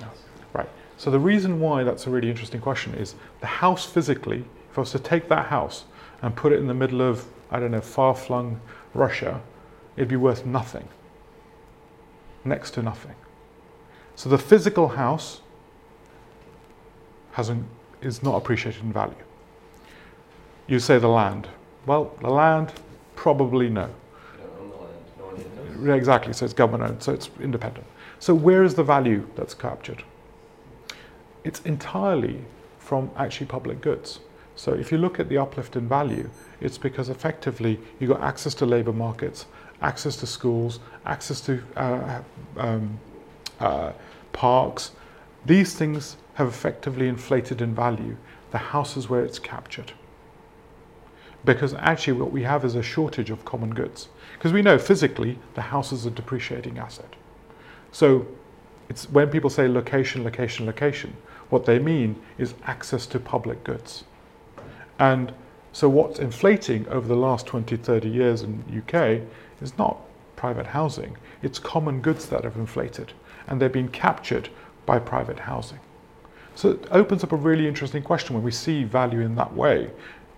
No. Right. So the reason why that's a really interesting question is the house physically, if I was to take that house and put it in the middle of, I don't know, far-flung Russia, it'd be worth nothing next to nothing. So the physical house hasn't, is not appreciated in value. You say the land. Well, the land, probably no. No exactly, so it's government owned, so it's independent. So where is the value that's captured? It's entirely from actually public goods. So if you look at the uplift in value, it's because effectively you got access to labour markets, access to schools, access to uh, um, uh, parks. These things have effectively inflated in value the houses where it's captured. Because actually, what we have is a shortage of common goods. Because we know physically the house is a depreciating asset. So it's when people say location, location, location, what they mean is access to public goods. And so what's inflating over the last 20, 30 years in UK is not private housing, it's common goods that have inflated and they're being captured by private housing. So it opens up a really interesting question when we see value in that way.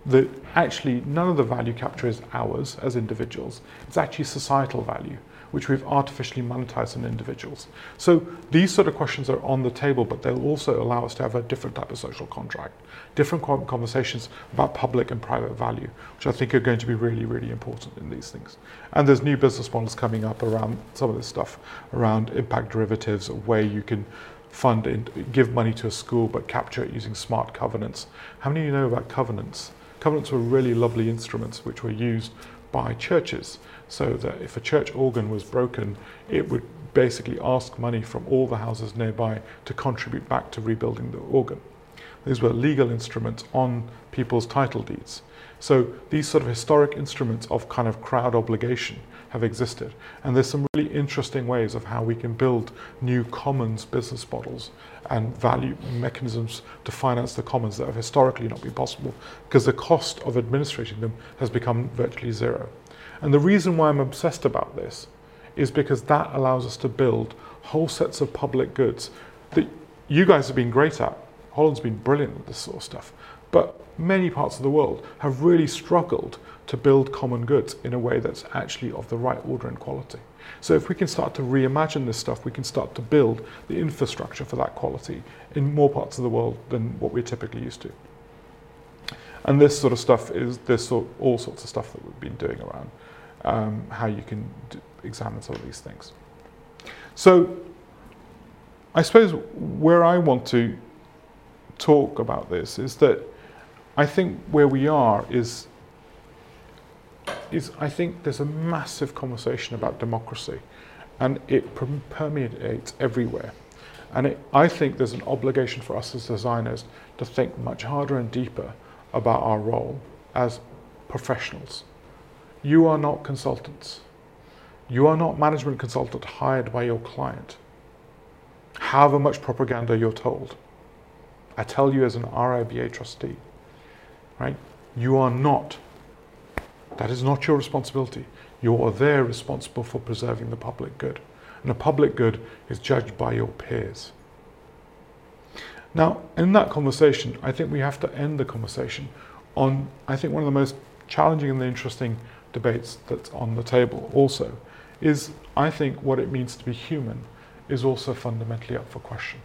That actually none of the value capture is ours as individuals, it's actually societal value which we've artificially monetized in individuals. So these sort of questions are on the table, but they'll also allow us to have a different type of social contract, different conversations about public and private value, which I think are going to be really, really important in these things. And there's new business models coming up around some of this stuff, around impact derivatives, where you can fund and give money to a school but capture it using smart covenants. How many of you know about covenants? Covenants were really lovely instruments which were used by churches so that if a church organ was broken, it would basically ask money from all the houses nearby to contribute back to rebuilding the organ. These were legal instruments on people's title deeds. So these sort of historic instruments of kind of crowd obligation have existed. And there's some really interesting ways of how we can build new commons business models and value mechanisms to finance the commons that have historically not been possible because the cost of administrating them has become virtually zero. And the reason why I'm obsessed about this is because that allows us to build whole sets of public goods that you guys have been great at. Holland's been brilliant with this sort of stuff. But many parts of the world have really struggled to build common goods in a way that's actually of the right order and quality. So if we can start to reimagine this stuff, we can start to build the infrastructure for that quality in more parts of the world than what we're typically used to. And this sort of stuff is this sort, all sorts of stuff that we've been doing around um, how you can examine some of these things. So, I suppose where I want to talk about this is that I think where we are is is I think there's a massive conversation about democracy, and it permeates everywhere. And it, I think there's an obligation for us as designers to think much harder and deeper about our role as professionals you are not consultants. You are not management consultant hired by your client. However much propaganda you're told. I tell you as an RIBA trustee, right? You are not That is not your responsibility. You are there responsible for preserving the public good. And the public good is judged by your peers. Now, in that conversation, I think we have to end the conversation on, I think, one of the most challenging and interesting debates that's on the table also is, I think, what it means to be human is also fundamentally up for question.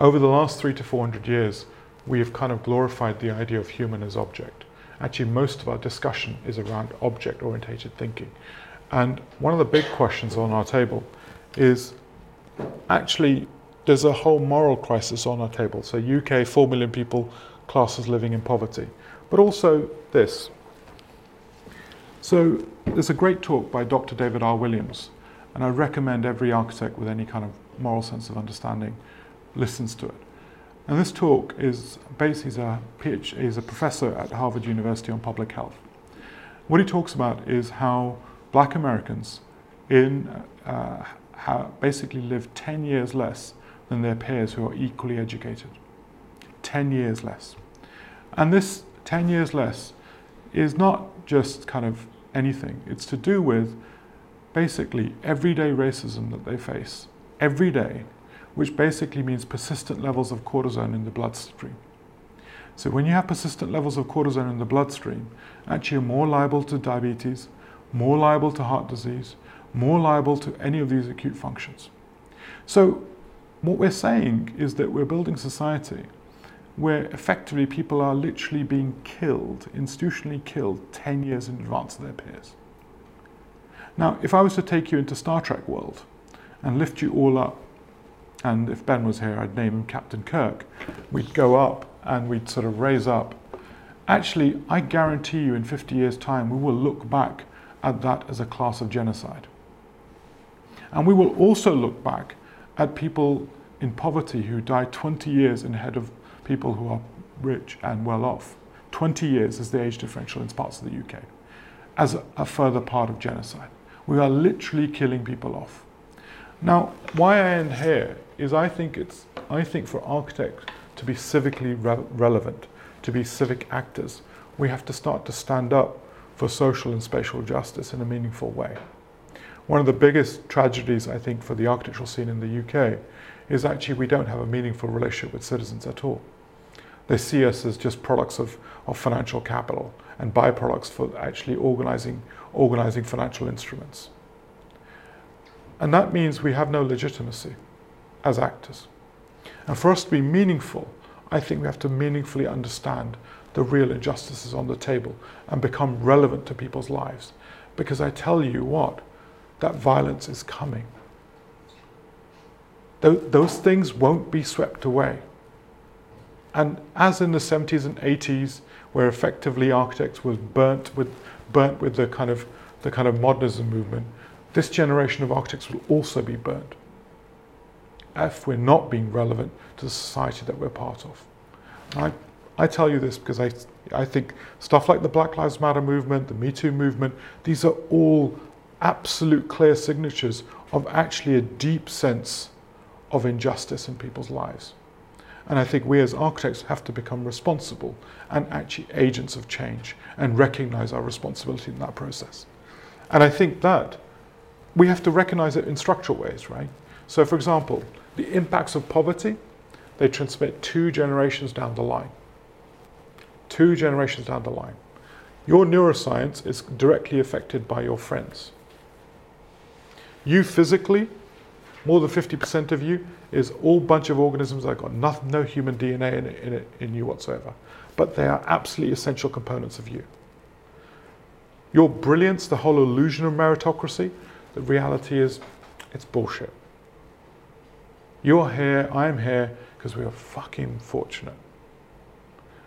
Over the last three to four hundred years, we have kind of glorified the idea of human as object. Actually, most of our discussion is around object orientated thinking. And one of the big questions on our table is actually there's a whole moral crisis on our table. So, UK, 4 million people, classes living in poverty. But also this. So, there's a great talk by Dr. David R. Williams, and I recommend every architect with any kind of moral sense of understanding listens to it. And this talk is he's a PhD, he's a professor at Harvard University on public health. What he talks about is how black Americans in uh, basically live 10 years less than their peers who are equally educated. 10 years less. And this 10 years less is not just kind of anything, it's to do with basically everyday racism that they face every day, which basically means persistent levels of cortisone in the bloodstream. So when you have persistent levels of cortisone in the bloodstream, actually you're more liable to diabetes, more liable to heart disease, more liable to any of these acute functions. So what we're saying is that we're building society where effectively people are literally being killed, institutionally killed, 10 years in advance of their peers. Now, if I was to take you into Star Trek world and lift you all up, and if Ben was here, I'd name him Captain Kirk, we'd go up and we'd sort of raise up. Actually, I guarantee you in 50 years' time, we will look back at that as a class of genocide. And we will also look back at people in poverty who died 20 years ahead of people who are rich and well off. 20 years is the age differential in parts of the UK as a, a further part of genocide. We are literally killing people off. Now, why I end here is I think it's I think for architects to be civically re- relevant, to be civic actors, we have to start to stand up for social and spatial justice in a meaningful way. One of the biggest tragedies, I think, for the architectural scene in the UK is actually we don't have a meaningful relationship with citizens at all. They see us as just products of, of financial capital and byproducts for actually organizing, organizing financial instruments. And that means we have no legitimacy as actors. And for us to be meaningful, I think we have to meaningfully understand the real injustices on the table and become relevant to people's lives. Because I tell you what, that violence is coming. Those things won't be swept away. And as in the 70s and 80s, where effectively architects was burnt with, burnt with the kind of the kind of modernism movement, this generation of architects will also be burnt if we're not being relevant to the society that we're part of. I, I tell you this because I, I think stuff like the Black Lives Matter movement, the Me Too movement, these are all absolute clear signatures of actually a deep sense of injustice in people's lives. And I think we as architects have to become responsible and actually agents of change and recognize our responsibility in that process. And I think that we have to recognize it in structural ways, right? So, for example, the impacts of poverty, they transmit two generations down the line. Two generations down the line. Your neuroscience is directly affected by your friends. You physically, more than 50% of you, is all bunch of organisms that got no, no human DNA in, in, in you whatsoever. But they are absolutely essential components of you. Your brilliance, the whole illusion of meritocracy, the reality is, it's bullshit. You're here, I'm here, because we are fucking fortunate.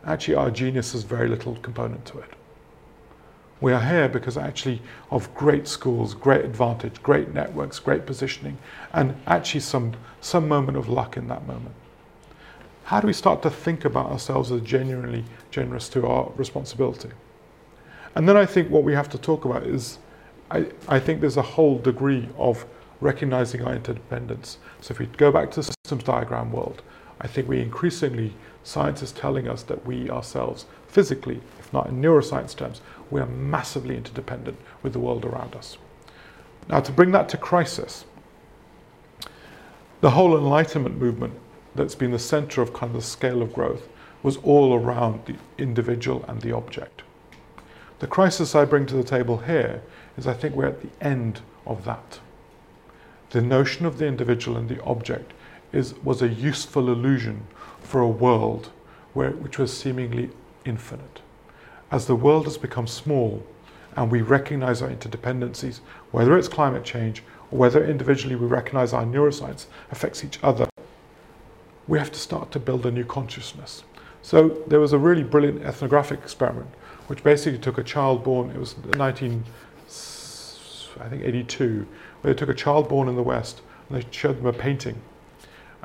Actually, our genius has very little component to it. We are here because actually of great schools, great advantage, great networks, great positioning, and actually some, some moment of luck in that moment. How do we start to think about ourselves as genuinely generous to our responsibility? And then I think what we have to talk about is I, I think there's a whole degree of recognizing our interdependence. So if we go back to the systems diagram world, I think we increasingly, science is telling us that we ourselves, physically, if not in neuroscience terms, we are massively interdependent with the world around us. Now, to bring that to crisis, the whole Enlightenment movement that's been the center of kind of the scale of growth was all around the individual and the object. The crisis I bring to the table here is I think we're at the end of that. The notion of the individual and the object is, was a useful illusion for a world where, which was seemingly infinite. As the world has become small and we recognize our interdependencies, whether it's climate change or whether individually we recognize our neuroscience affects each other, we have to start to build a new consciousness. So there was a really brilliant ethnographic experiment, which basically took a child born, it was 19, I think 82, where they took a child born in the West and they showed them a painting.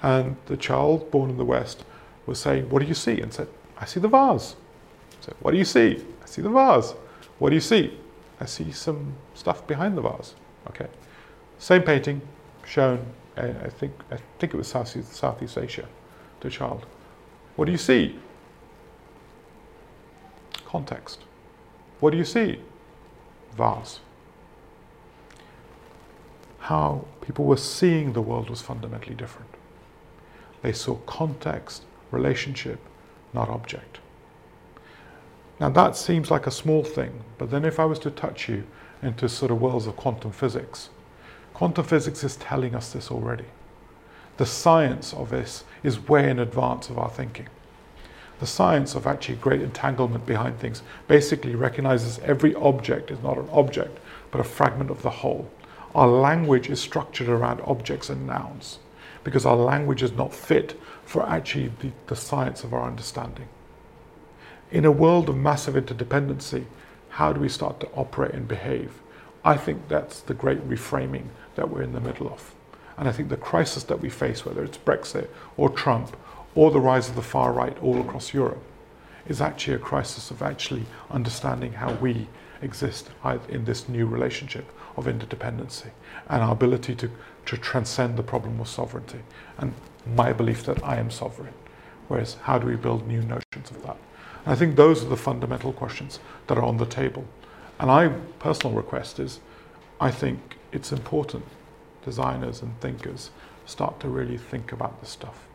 And the child born in the West was saying, what do you see? And said, I see the vase. Said, what do you see? I see the vase. What do you see? I see some stuff behind the vase. Okay. Same painting shown, I think, I think it was Southeast, Southeast Asia to a child. What do you see? Context. What do you see? Vase. How people were seeing the world was fundamentally different. They saw context, relationship, not object. Now that seems like a small thing, but then if I was to touch you into sort of worlds of quantum physics, quantum physics is telling us this already. The science of this is way in advance of our thinking. The science of actually great entanglement behind things basically recognizes every object is not an object, but a fragment of the whole. Our language is structured around objects and nouns because our language is not fit for actually the, the science of our understanding. In a world of massive interdependency, how do we start to operate and behave? I think that's the great reframing that we're in the middle of. And I think the crisis that we face, whether it's Brexit or Trump or the rise of the far right all across Europe, is actually a crisis of actually understanding how we exist in this new relationship of interdependency and our ability to, to transcend the problem of sovereignty and my belief that I am sovereign. Whereas, how do we build new notions of that? I think those are the fundamental questions that are on the table. And my personal request is I think it's important designers and thinkers start to really think about this stuff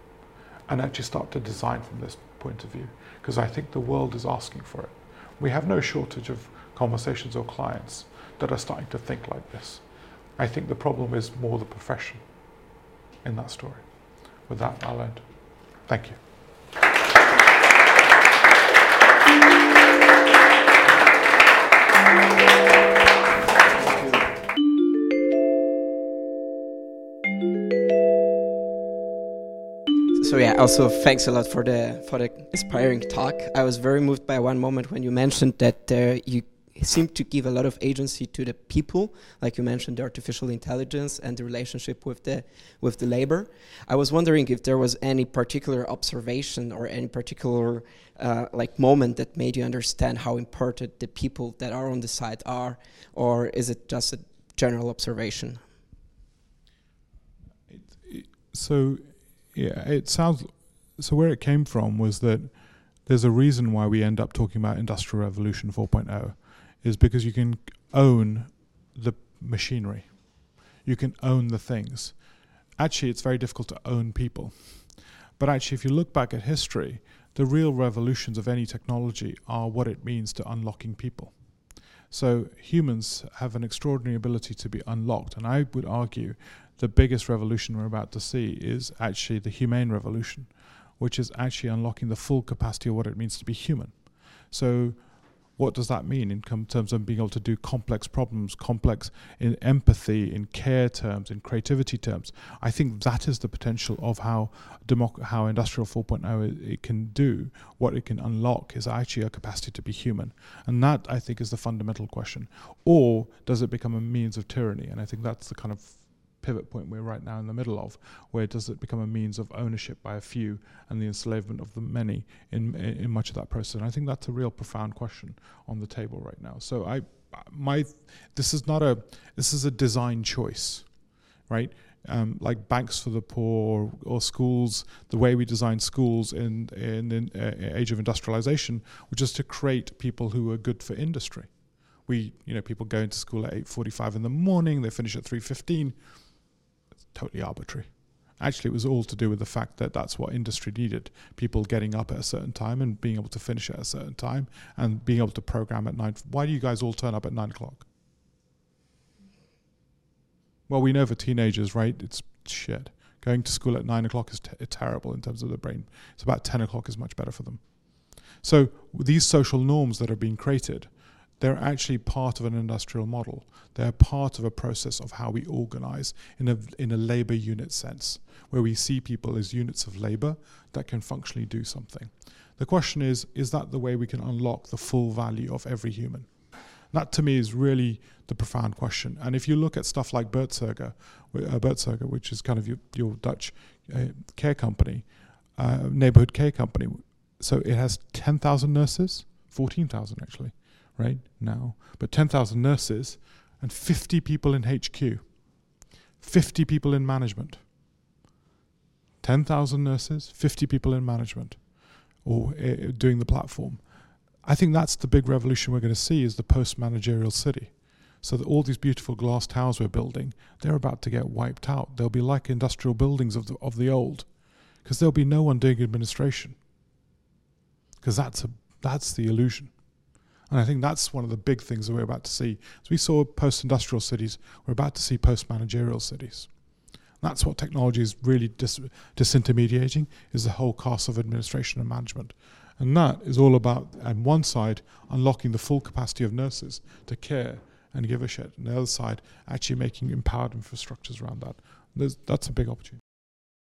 and actually start to design from this point of view because I think the world is asking for it. We have no shortage of conversations or clients that are starting to think like this. I think the problem is more the profession in that story. With that, I'll end. Thank you. So yeah, also thanks a lot for the for the inspiring talk. I was very moved by one moment when you mentioned that uh, you seem to give a lot of agency to the people, like you mentioned, the artificial intelligence and the relationship with the with the labor. I was wondering if there was any particular observation or any particular uh, like moment that made you understand how important the people that are on the side are, or is it just a general observation? So yeah, it sounds. So where it came from was that there's a reason why we end up talking about Industrial Revolution 4.0, is because you can own the machinery, you can own the things. Actually, it's very difficult to own people. But actually, if you look back at history, the real revolutions of any technology are what it means to unlocking people. So humans have an extraordinary ability to be unlocked, and I would argue the biggest revolution we're about to see is actually the humane revolution, which is actually unlocking the full capacity of what it means to be human. So what does that mean in terms of being able to do complex problems, complex in empathy, in care terms, in creativity terms? I think that is the potential of how democ- how Industrial 4.0 it, it can do. What it can unlock is actually a capacity to be human, and that I think is the fundamental question. Or does it become a means of tyranny? And I think that's the kind of pivot point we're right now in the middle of, where does it become a means of ownership by a few and the enslavement of the many in in much of that process? And I think that's a real profound question on the table right now. So I my this is not a this is a design choice, right? um, like banks for the poor or schools, the way we design schools in in, in uh, age of industrialization, which is to create people who are good for industry. We, you know, people go into school at 8:45 in the morning, they finish at 3:15. Totally arbitrary. Actually, it was all to do with the fact that that's what industry needed: people getting up at a certain time and being able to finish at a certain time, and being able to program at nine. Why do you guys all turn up at nine o'clock? Well, we know for teenagers, right? It's shit. Going to school at nine o'clock is terrible in terms of the brain. It's about 10 o'clock is much better for them. So these social norms that are being created, they're actually part of an industrial model. They're part of a process of how we organize in a, in a labor unit sense, where we see people as units of labor that can functionally do something. The question is, is that the way we can unlock the full value of every human? That to me is really the profound question. And if you look at stuff like Buurtzorg, uh, which is kind of your, your Dutch uh, care company, uh, neighborhood care company, so it has 10,000 nurses, 14,000 actually, right now, but 10,000 nurses and 50 people in HQ, 50 people in management. 10,000 nurses, 50 people in management or uh, doing the platform. I think that's the big revolution we're going to see is the post-managerial city. So that all these beautiful glass towers we're building, they're about to get wiped out. They'll be like industrial buildings of the of the old, because there'll be no one doing administration. Because that's a that's the illusion, and I think that's one of the big things that we're about to see. As we saw post-industrial cities, we're about to see post-managerial cities. That's what technology is really dis- disintermediating is the whole cost of administration and management. And that is all about, on one side, unlocking the full capacity of nurses to care and give a shit. And the other side, actually making empowered infrastructures around that. There's, that's a big opportunity.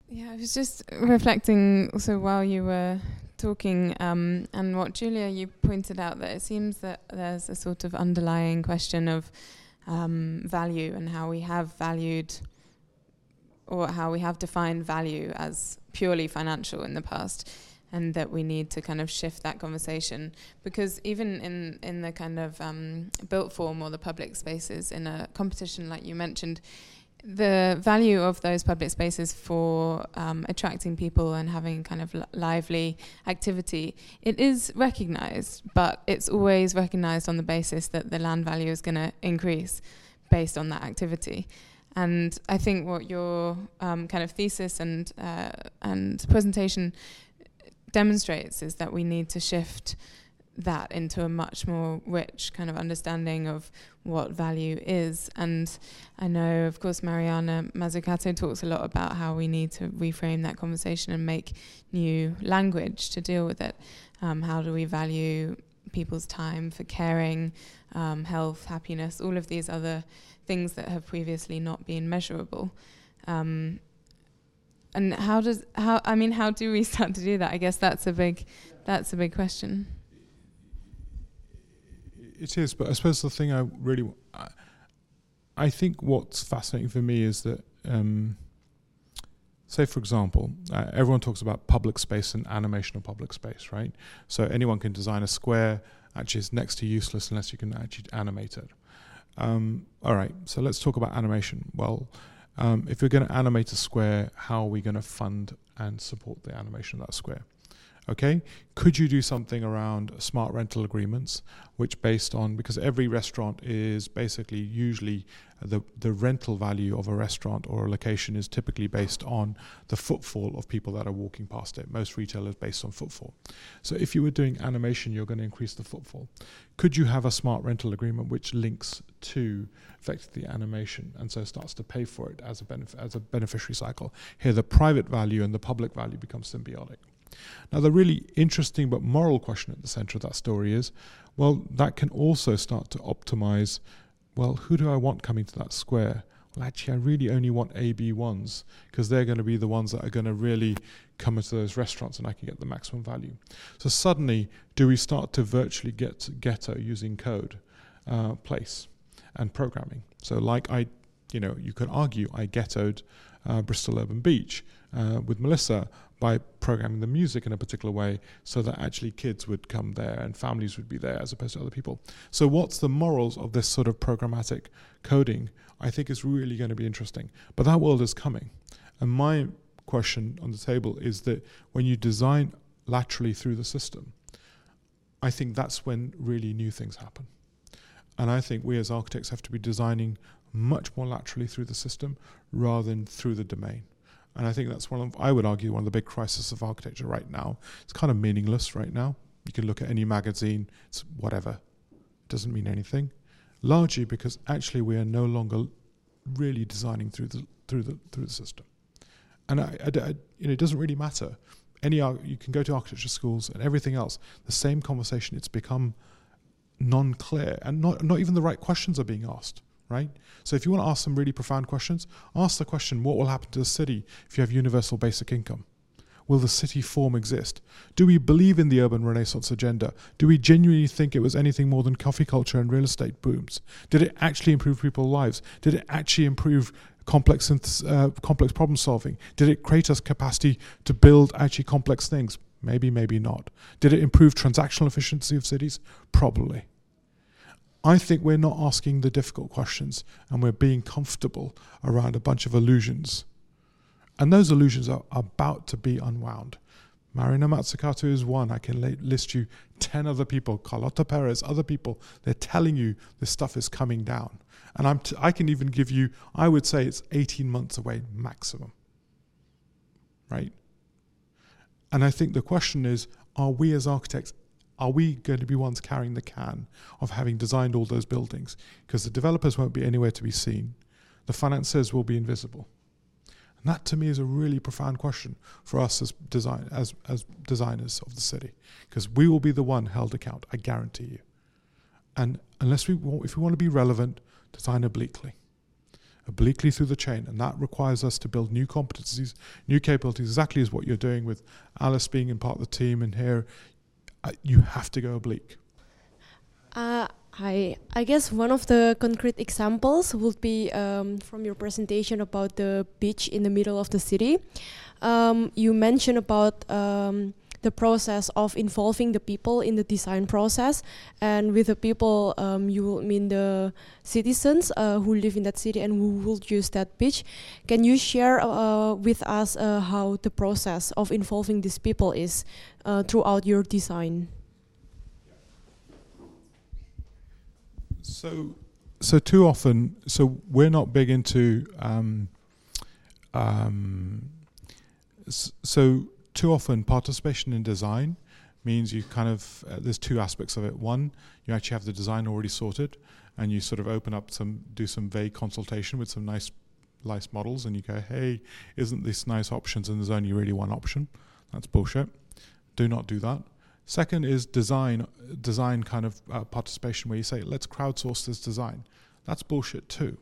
Yeah, I was just reflecting also while you were talking, um, and what Julia you pointed out that it seems that there's a sort of underlying question of um, value and how we have valued or how we have defined value as purely financial in the past and that we need to kind of shift that conversation. Because even in in the kind of um, built form or the public spaces in a competition like you mentioned the value of those public spaces for um, attracting people and having kind of lively activity it is recognized but it's always recognized on the basis that the land value is going to increase based on that activity. And I think what your um, kind of thesis and uh, and presentation demonstrates is that we need to shift that into a much more rich kind of understanding of what value is. And I know, of course, Mariana Mazzucato talks a lot about how we need to reframe that conversation and make new language to deal with it. Um, how do we value people's time for caring, um, health, happiness, all of these other things that have previously not been measurable? Um, and how does how I mean how do we start to do that? I guess that's a big that's a big question. It is, but I suppose the thing I really I, I think what's fascinating for me is that um, say for example uh, everyone talks about public space and animation of public space right? So anyone can design a square actually it's next to useless unless you can actually animate it. Um, all right so let's talk about animation. Well um, if we're going to animate a square, how are we going to fund and support the animation of that square? Okay, could you do something around smart rental agreements, which based on because every restaurant is basically usually uh, the the rental value of a restaurant or a location is typically based on the footfall of people that are walking past it. Most retailers based on footfall. So if you were doing animation, you're going to increase the footfall. Could you have a smart rental agreement which links to effectively animation and so starts to pay for it as a benef- as a beneficiary cycle? Here, the private value and the public value become symbiotic. Now, the really interesting but moral question at the center of that story is well, that can also start to optimize well, who do I want coming to that square? Well, actually, I really only want AB ones because they're going to be the ones that are going to really come into those restaurants and I can get the maximum value. So, suddenly, do we start to virtually get ghetto using code, uh, place, and programming? So, like I, you know, you could argue I ghettoed uh, Bristol Urban Beach uh, with Melissa, by programming the music in a particular way so that actually kids would come there and families would be there as opposed to other people. So, what's the morals of this sort of programmatic coding? I think is really going to be interesting. But that world is coming. And my question on the table is that when you design laterally through the system, I think that's when really new things happen. And I think we as architects have to be designing much more laterally through the system rather than through the domain. And I think that's one of, I would argue, one of the big crises of architecture right now. It's kind of meaningless right now. You can look at any magazine, it's whatever. It doesn't mean anything. Largely because actually we are no longer really designing through the through the through the system. And I, I, I, you know, it doesn't really matter. Any you can go to architecture schools and everything else. The same conversation. It's become non-clear, and not not even the right questions are being asked right? So if you want to ask some really profound questions, ask the question what will happen to the city if you have universal basic income? Will the city form exist? Do we believe in the urban renaissance agenda? Do we genuinely think it was anything more than coffee culture and real estate booms? Did it actually improve people's lives? Did it actually improve complex uh, complex problem solving? Did it create us capacity to build actually complex things? Maybe, maybe not. Did it improve transactional efficiency of cities? Probably. I think we're not asking the difficult questions and we're being comfortable around a bunch of illusions. And those illusions are about to be unwound. Mariana Mazzucato is one. I can list you 10 other people, Carlota Perez, other people. They're telling you this stuff is coming down. And I'm t- I can even give you, I would say it's 18 months away maximum. Right? And I think the question is are we as architects are we going to be ones carrying the can of having designed all those buildings? Because the developers won't be anywhere to be seen. The financiers will be invisible. And that to me is a really profound question for us as design as, as designers of the city. Because we will be the one held account, I guarantee you. And unless we want, if we want to be relevant, design obliquely. Obliquely through the chain, and that requires us to build new competencies, new capabilities, exactly as what you're doing with Alice being in part of the team, and here you have to go oblique. Uh, I, I guess one of the concrete examples would be um, from your presentation about the beach in the middle of the city. Um, you mentioned about um, the process of involving the people in the design process, and with the people, um, you mean the citizens uh, who live in that city and who will use that beach. Can you share uh, with us uh, how the process of involving these people is uh, throughout your design? So, so too often, so we're not big into. Um, um, so too often, participation in design means you kind of uh, there's two aspects of it. One, you actually have the design already sorted, and you sort of open up some do some vague consultation with some nice nice models, and you go, hey, isn't this nice options? And there's only really one option. That's bullshit. Do not do that. Second is design, design kind of uh, participation where you say, let's crowdsource this design. That's bullshit too.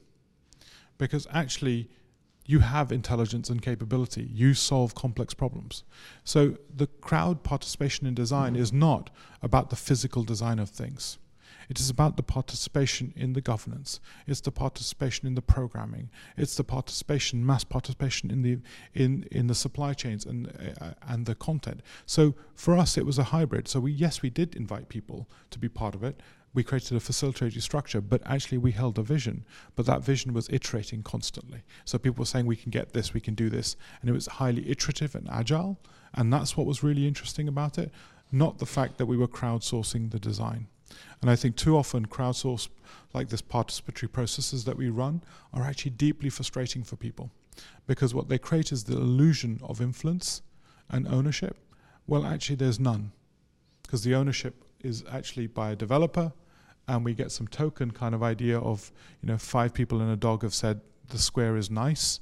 Because actually, you have intelligence and capability. You solve complex problems. So the crowd participation in design is not about the physical design of things. It is about the participation in the governance. It's the participation in the programming. It's the participation, mass participation in the in in the supply chains and uh, and the content. So for us, it was a hybrid. So we yes, we did invite people to be part of it. We created a facilitating structure, but actually we held a vision. But that vision was iterating constantly. So people were saying we can get this, we can do this, and it was highly iterative and agile. And that's what was really interesting about it, not the fact that we were crowdsourcing the design. And I think too often crowdsource, like this participatory processes that we run, are actually deeply frustrating for people because what they create is the illusion of influence and ownership. Well, actually, there's none because the ownership is actually by a developer, and we get some token kind of idea of you know five people and a dog have said the square is nice,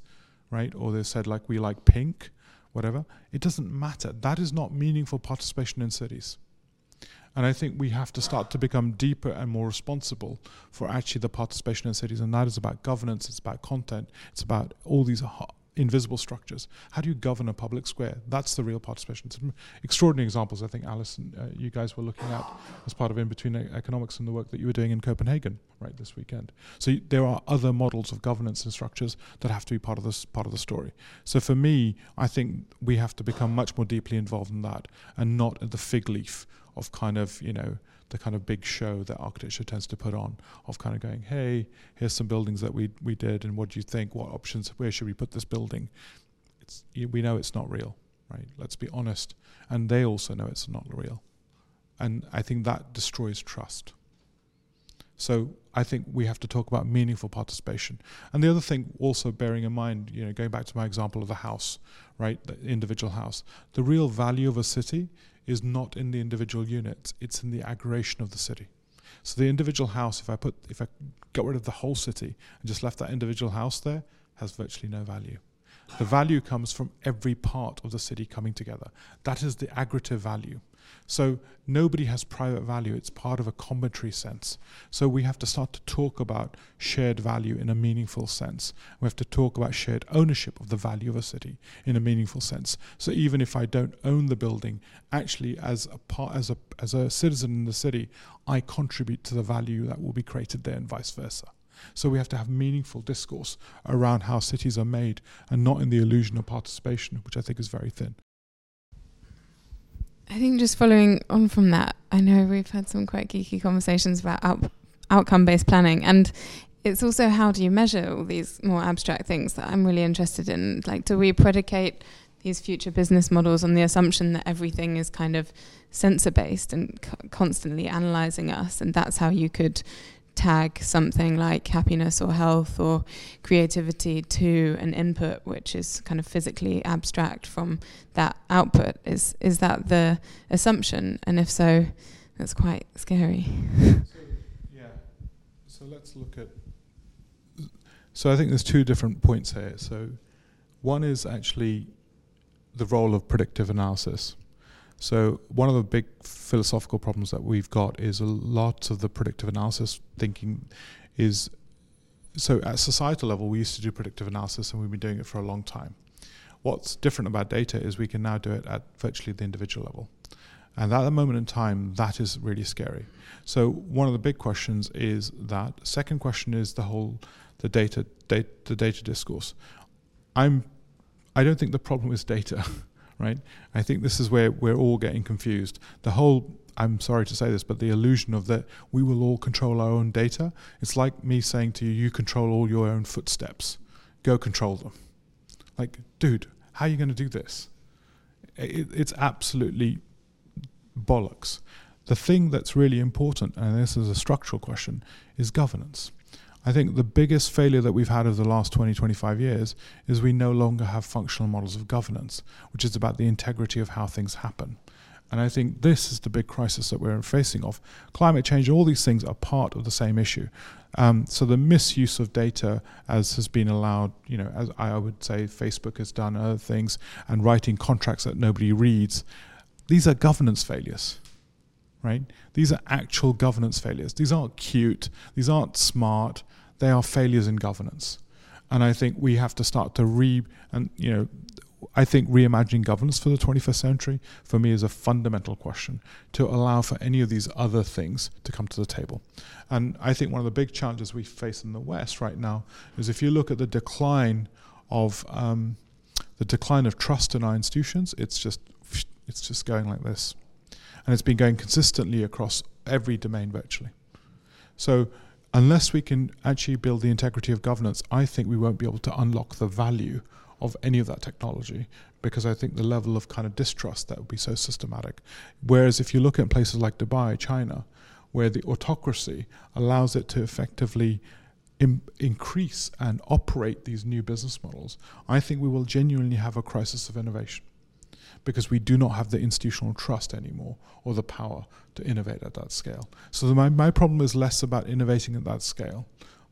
right? Or they said like we like pink, whatever. It doesn't matter. That is not meaningful participation in cities. And I think we have to start to become deeper and more responsible for actually the participation in cities. And that is about governance, it's about content, it's about all these invisible structures. How do you govern a public square? That's the real participation. Some extraordinary examples, I think, Alison, uh, you guys were looking at as part of In Between Economics and the work that you were doing in Copenhagen right this weekend. So there are other models of governance and structures that have to be part of this part of the story. So for me, I think we have to become much more deeply involved in that and not at the fig leaf of kind of you know the kind of big show that architecture tends to put on of kind of going, hey, here's some buildings that we we did, and what do you think? What options? Where should we put this building? It's we know it's not real, right? Let's be honest, and they also know it's not real, and I think that destroys trust. So I think we have to talk about meaningful participation. And the other thing, also bearing in mind, you know, going back to my example of the house, right, the individual house, the real value of a city is not in the individual units, it's in the aggregation of the city. So the individual house, if I put if I got rid of the whole city and just left that individual house there, has virtually no value. The value comes from every part of the city coming together. That is the aggregative value. So nobody has private value, it's part of a combinatory sense. So we have to start to talk about shared value in a meaningful sense. We have to talk about shared ownership of the value of a city in a meaningful sense. So even if I don't own the building, actually as a part as a as a citizen in the city, I contribute to the value that will be created there and vice versa. So we have to have meaningful discourse around how cities are made and not in the illusion of participation, which I think is very thin. I think just following on from that, I know we've had some quite geeky conversations about out, outcome based planning, and it's also how do you measure all these more abstract things that I'm really interested in. Like, do we predicate these future business models on the assumption that everything is kind of sensor based and co- constantly analyzing us, and that's how you could tag something like happiness or health or creativity to an input which is kind of physically abstract from that output. Is is that the assumption? And if so that's quite scary. So, yeah. So let's look at so i think there's two different points here. So one is actually the role of predictive analysis so one of the big philosophical problems that we've got is a lot of the predictive analysis thinking is so at societal level we used to do predictive analysis and we've been doing it for a long time. What's different about data is we can now do it at virtually the individual level. And at the moment in time, that is really scary. So one of the big questions is that. Second question is the whole the data, data the data discourse. I'm I don't think the problem is data. right? I think this is where we're all getting confused. The whole I'm sorry to say this, but the illusion of that we will all control our own data, it's like me saying to you, you control all your own footsteps. Go control them. Like, dude, how are you going to do this? It, it's absolutely bollocks. The thing that's really important, and this is a structural question, is governance. I think the biggest failure that we've had over the last 20, 25 years is we no longer have functional models of governance, which is about the integrity of how things happen. And I think this is the big crisis that we're facing of. Climate change, all these things are part of the same issue. Um, so the misuse of data, as has been allowed, you know, as I would say Facebook has done other things, and writing contracts that nobody reads, these are governance failures right? These are actual governance failures. These aren't cute. These aren't smart they are failures in governance. And I think we have to start to re and you know I think reimagining governance for the 21st century for me is a fundamental question to allow for any of these other things to come to the table. And I think one of the big challenges we face in the West right now is if you look at the decline of um, the decline of trust in our institutions, it's just it's just going like this, and it's been going consistently across every domain virtually. So unless we can actually build the integrity of governance, I think we won't be able to unlock the value of any of that technology because I think the level of kind of distrust that would be so systematic. Whereas if you look at places like Dubai, China, where the autocracy allows it to effectively increase and operate these new business models, I think we will genuinely have a crisis of innovation because we do not have the institutional trust anymore or the power to innovate at that scale. So the, my, my problem is less about innovating at that scale.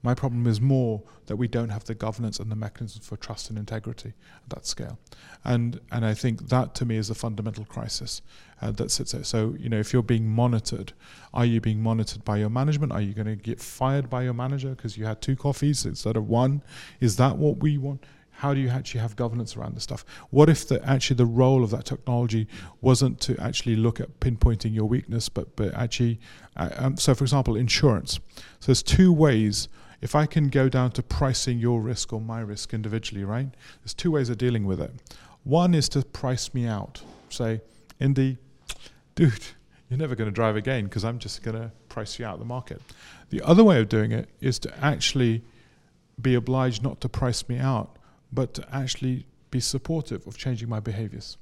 My problem is more that we don't have the governance and the mechanisms for trust and integrity at that scale. And and I think that to me is a fundamental crisis uh, that sits there. So, you know, if you're being monitored, are you being monitored by your management? Are you going to get fired by your manager because you had two coffees instead of one? Is that what we want? How do you actually have governance around this stuff? What if the, actually the role of that technology wasn't to actually look at pinpointing your weakness, but but actually, uh, um, so for example, insurance. So there's two ways. If I can go down to pricing your risk or my risk individually, right? There's two ways of dealing with it. One is to price me out. Say, Indy, dude, you're never going to drive again because I'm just going to price you out of the market. The other way of doing it is to actually be obliged not to price me out, but to actually be supportive of changing my behaviors.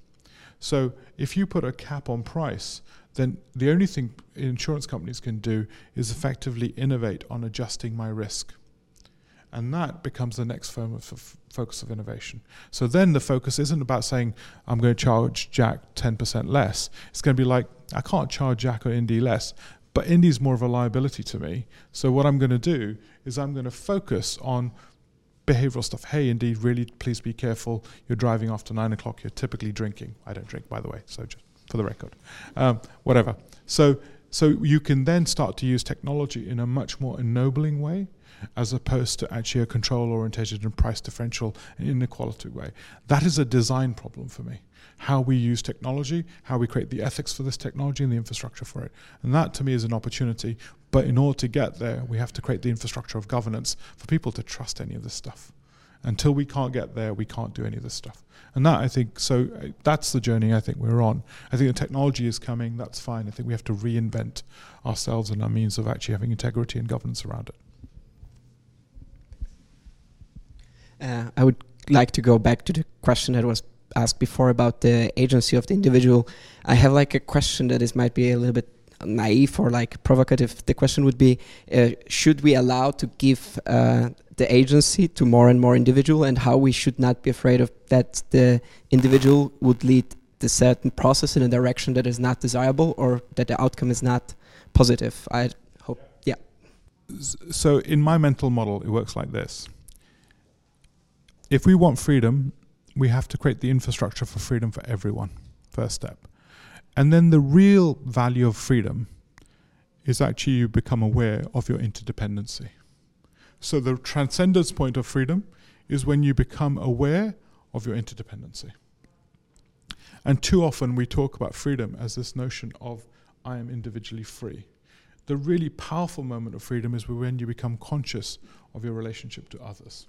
So if you put a cap on price, then the only thing insurance companies can do is effectively innovate on adjusting my risk. And that becomes the next focus of innovation. So then the focus isn't about saying, I'm going to charge Jack 10% less. It's going to be like, I can't charge Jack or Indy less, but Indy's more of a liability to me. So what I'm going to do is I'm going to focus on behavioral stuff. Hey, Indy, really, please be careful. You're driving after nine o'clock. You're typically drinking. I don't drink, by the way, so just for the record. Um, whatever. So, so you can then start to use technology in a much more ennobling way as opposed to actually a control orientated and price differential and inequality way. That is a design problem for me. How we use technology, how we create the ethics for this technology and the infrastructure for it. And that to me is an opportunity. But in order to get there, we have to create the infrastructure of governance for people to trust any of this stuff. Until we can't get there, we can't do any of this stuff. And that I think so uh, that's the journey I think we're on. I think the technology is coming, that's fine. I think we have to reinvent ourselves and our means of actually having integrity and governance around it. Uh, I would like to go back to the question that was asked before about the agency of the individual. I have like a question that is might be a little bit naive or like provocative. The question would be: uh, Should we allow to give uh, the agency to more and more individual, and how we should not be afraid of that the individual would lead the certain process in a direction that is not desirable or that the outcome is not positive? I hope, yeah. So in my mental model, it works like this if we want freedom, we have to create the infrastructure for freedom for everyone. First step. And then the real value of freedom is actually you become aware of your interdependency. So the transcendence point of freedom is when you become aware of your interdependency. And too often we talk about freedom as this notion of I am individually free. The really powerful moment of freedom is when you become conscious of your relationship to others.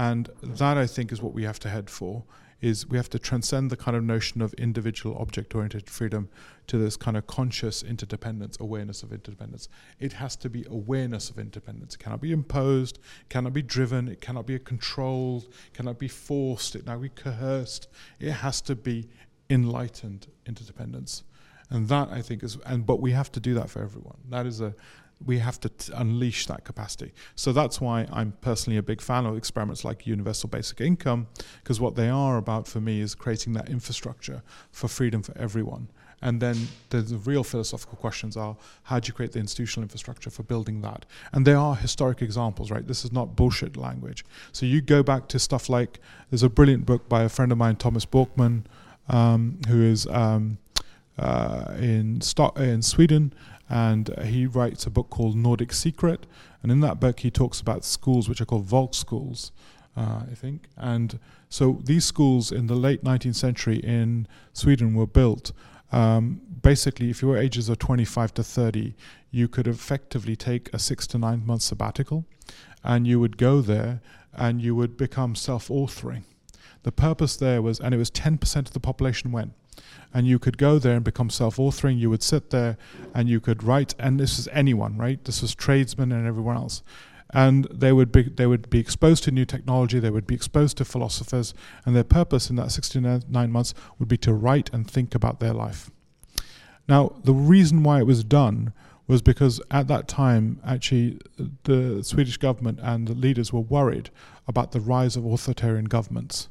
And that I think is what we have to head for is we have to transcend the kind of notion of individual object oriented freedom to this kind of conscious interdependence, awareness of interdependence. It has to be awareness of independence. It cannot be imposed, cannot be driven, it cannot be controlled, cannot be forced, it cannot be coerced. It has to be enlightened interdependence. And that I think is and but we have to do that for everyone. That is a we have to t- unleash that capacity. So that's why I'm personally a big fan of experiments like universal basic income, because what they are about for me is creating that infrastructure for freedom for everyone. And then the, the, real philosophical questions are how do you create the institutional infrastructure for building that? And there are historic examples, right? This is not bullshit language. So you go back to stuff like there's a brilliant book by a friend of mine, Tomas Björkman, um, who is um, uh, in, Sto- in Sweden and he writes a book called Nordic Secret, and in that book he talks about schools which are called Volksschools, uh, I think. And so these schools in the late 19th century in Sweden were built. Um, basically, if you were ages of 25 to 30, you could effectively take a six to nine month sabbatical, and you would go there and you would become self-authoring. The purpose there was, and it was 10% of the population went and you could go there and become self-authoring. You would sit there and you could write, and this is anyone, right? This is tradesmen and everyone else, and they would be they would be exposed to new technology. They would be exposed to philosophers, and their purpose in that 69 months would be to write and think about their life. Now, the reason why it was done was because at that time, actually, the Swedish government and the leaders were worried about the rise of authoritarian governments.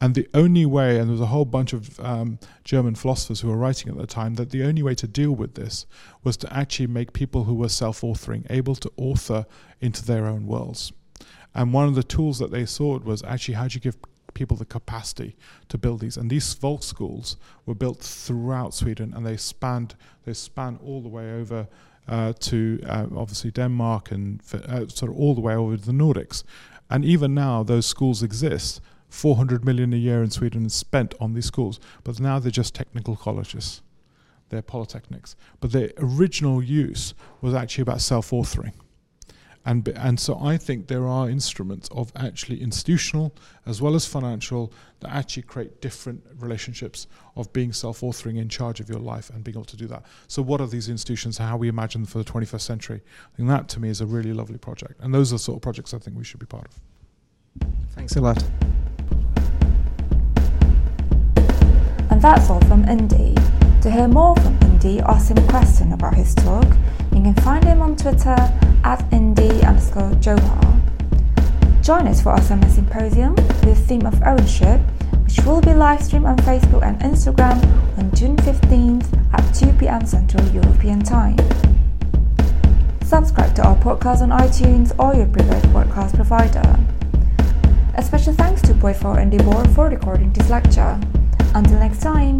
And the only way, and there was a whole bunch of um, German philosophers who were writing at the time, that the only way to deal with this was to actually make people who were self authoring able to author into their own worlds. And one of the tools that they sought was actually how do you give people the capacity to build these. And these Volksschools were built throughout Sweden and they spanned, they span all the way over. Uh, to uh, obviously Denmark and uh, sort of all the way over to the Nordics, And even now, those schools exist. 400 million a year in Sweden is spent on these schools, but now they're just technical colleges. They're polytechnics. But the original use was actually about self authoring. And, and so I think there are instruments of actually institutional as well as financial that actually create different relationships of being self authoring in charge of your life and being able to do that. So, what are these institutions? How we imagine them for the 21st century? I think that to me is a really lovely project. And those are the sort of projects I think we should be part of. Thanks a lot. And that's all from Indy. To hear more from Indy, ask him a question about his talk. You can find him on Twitter at Indy underscore Johar. Join us for our summer symposium with the theme of ownership, which will be live streamed on Facebook and Instagram on June 15th at 2 pm Central European Time. Subscribe to our podcast on iTunes or your preferred podcast provider. A special thanks to Boy for Indy Board for recording this lecture. Until next time,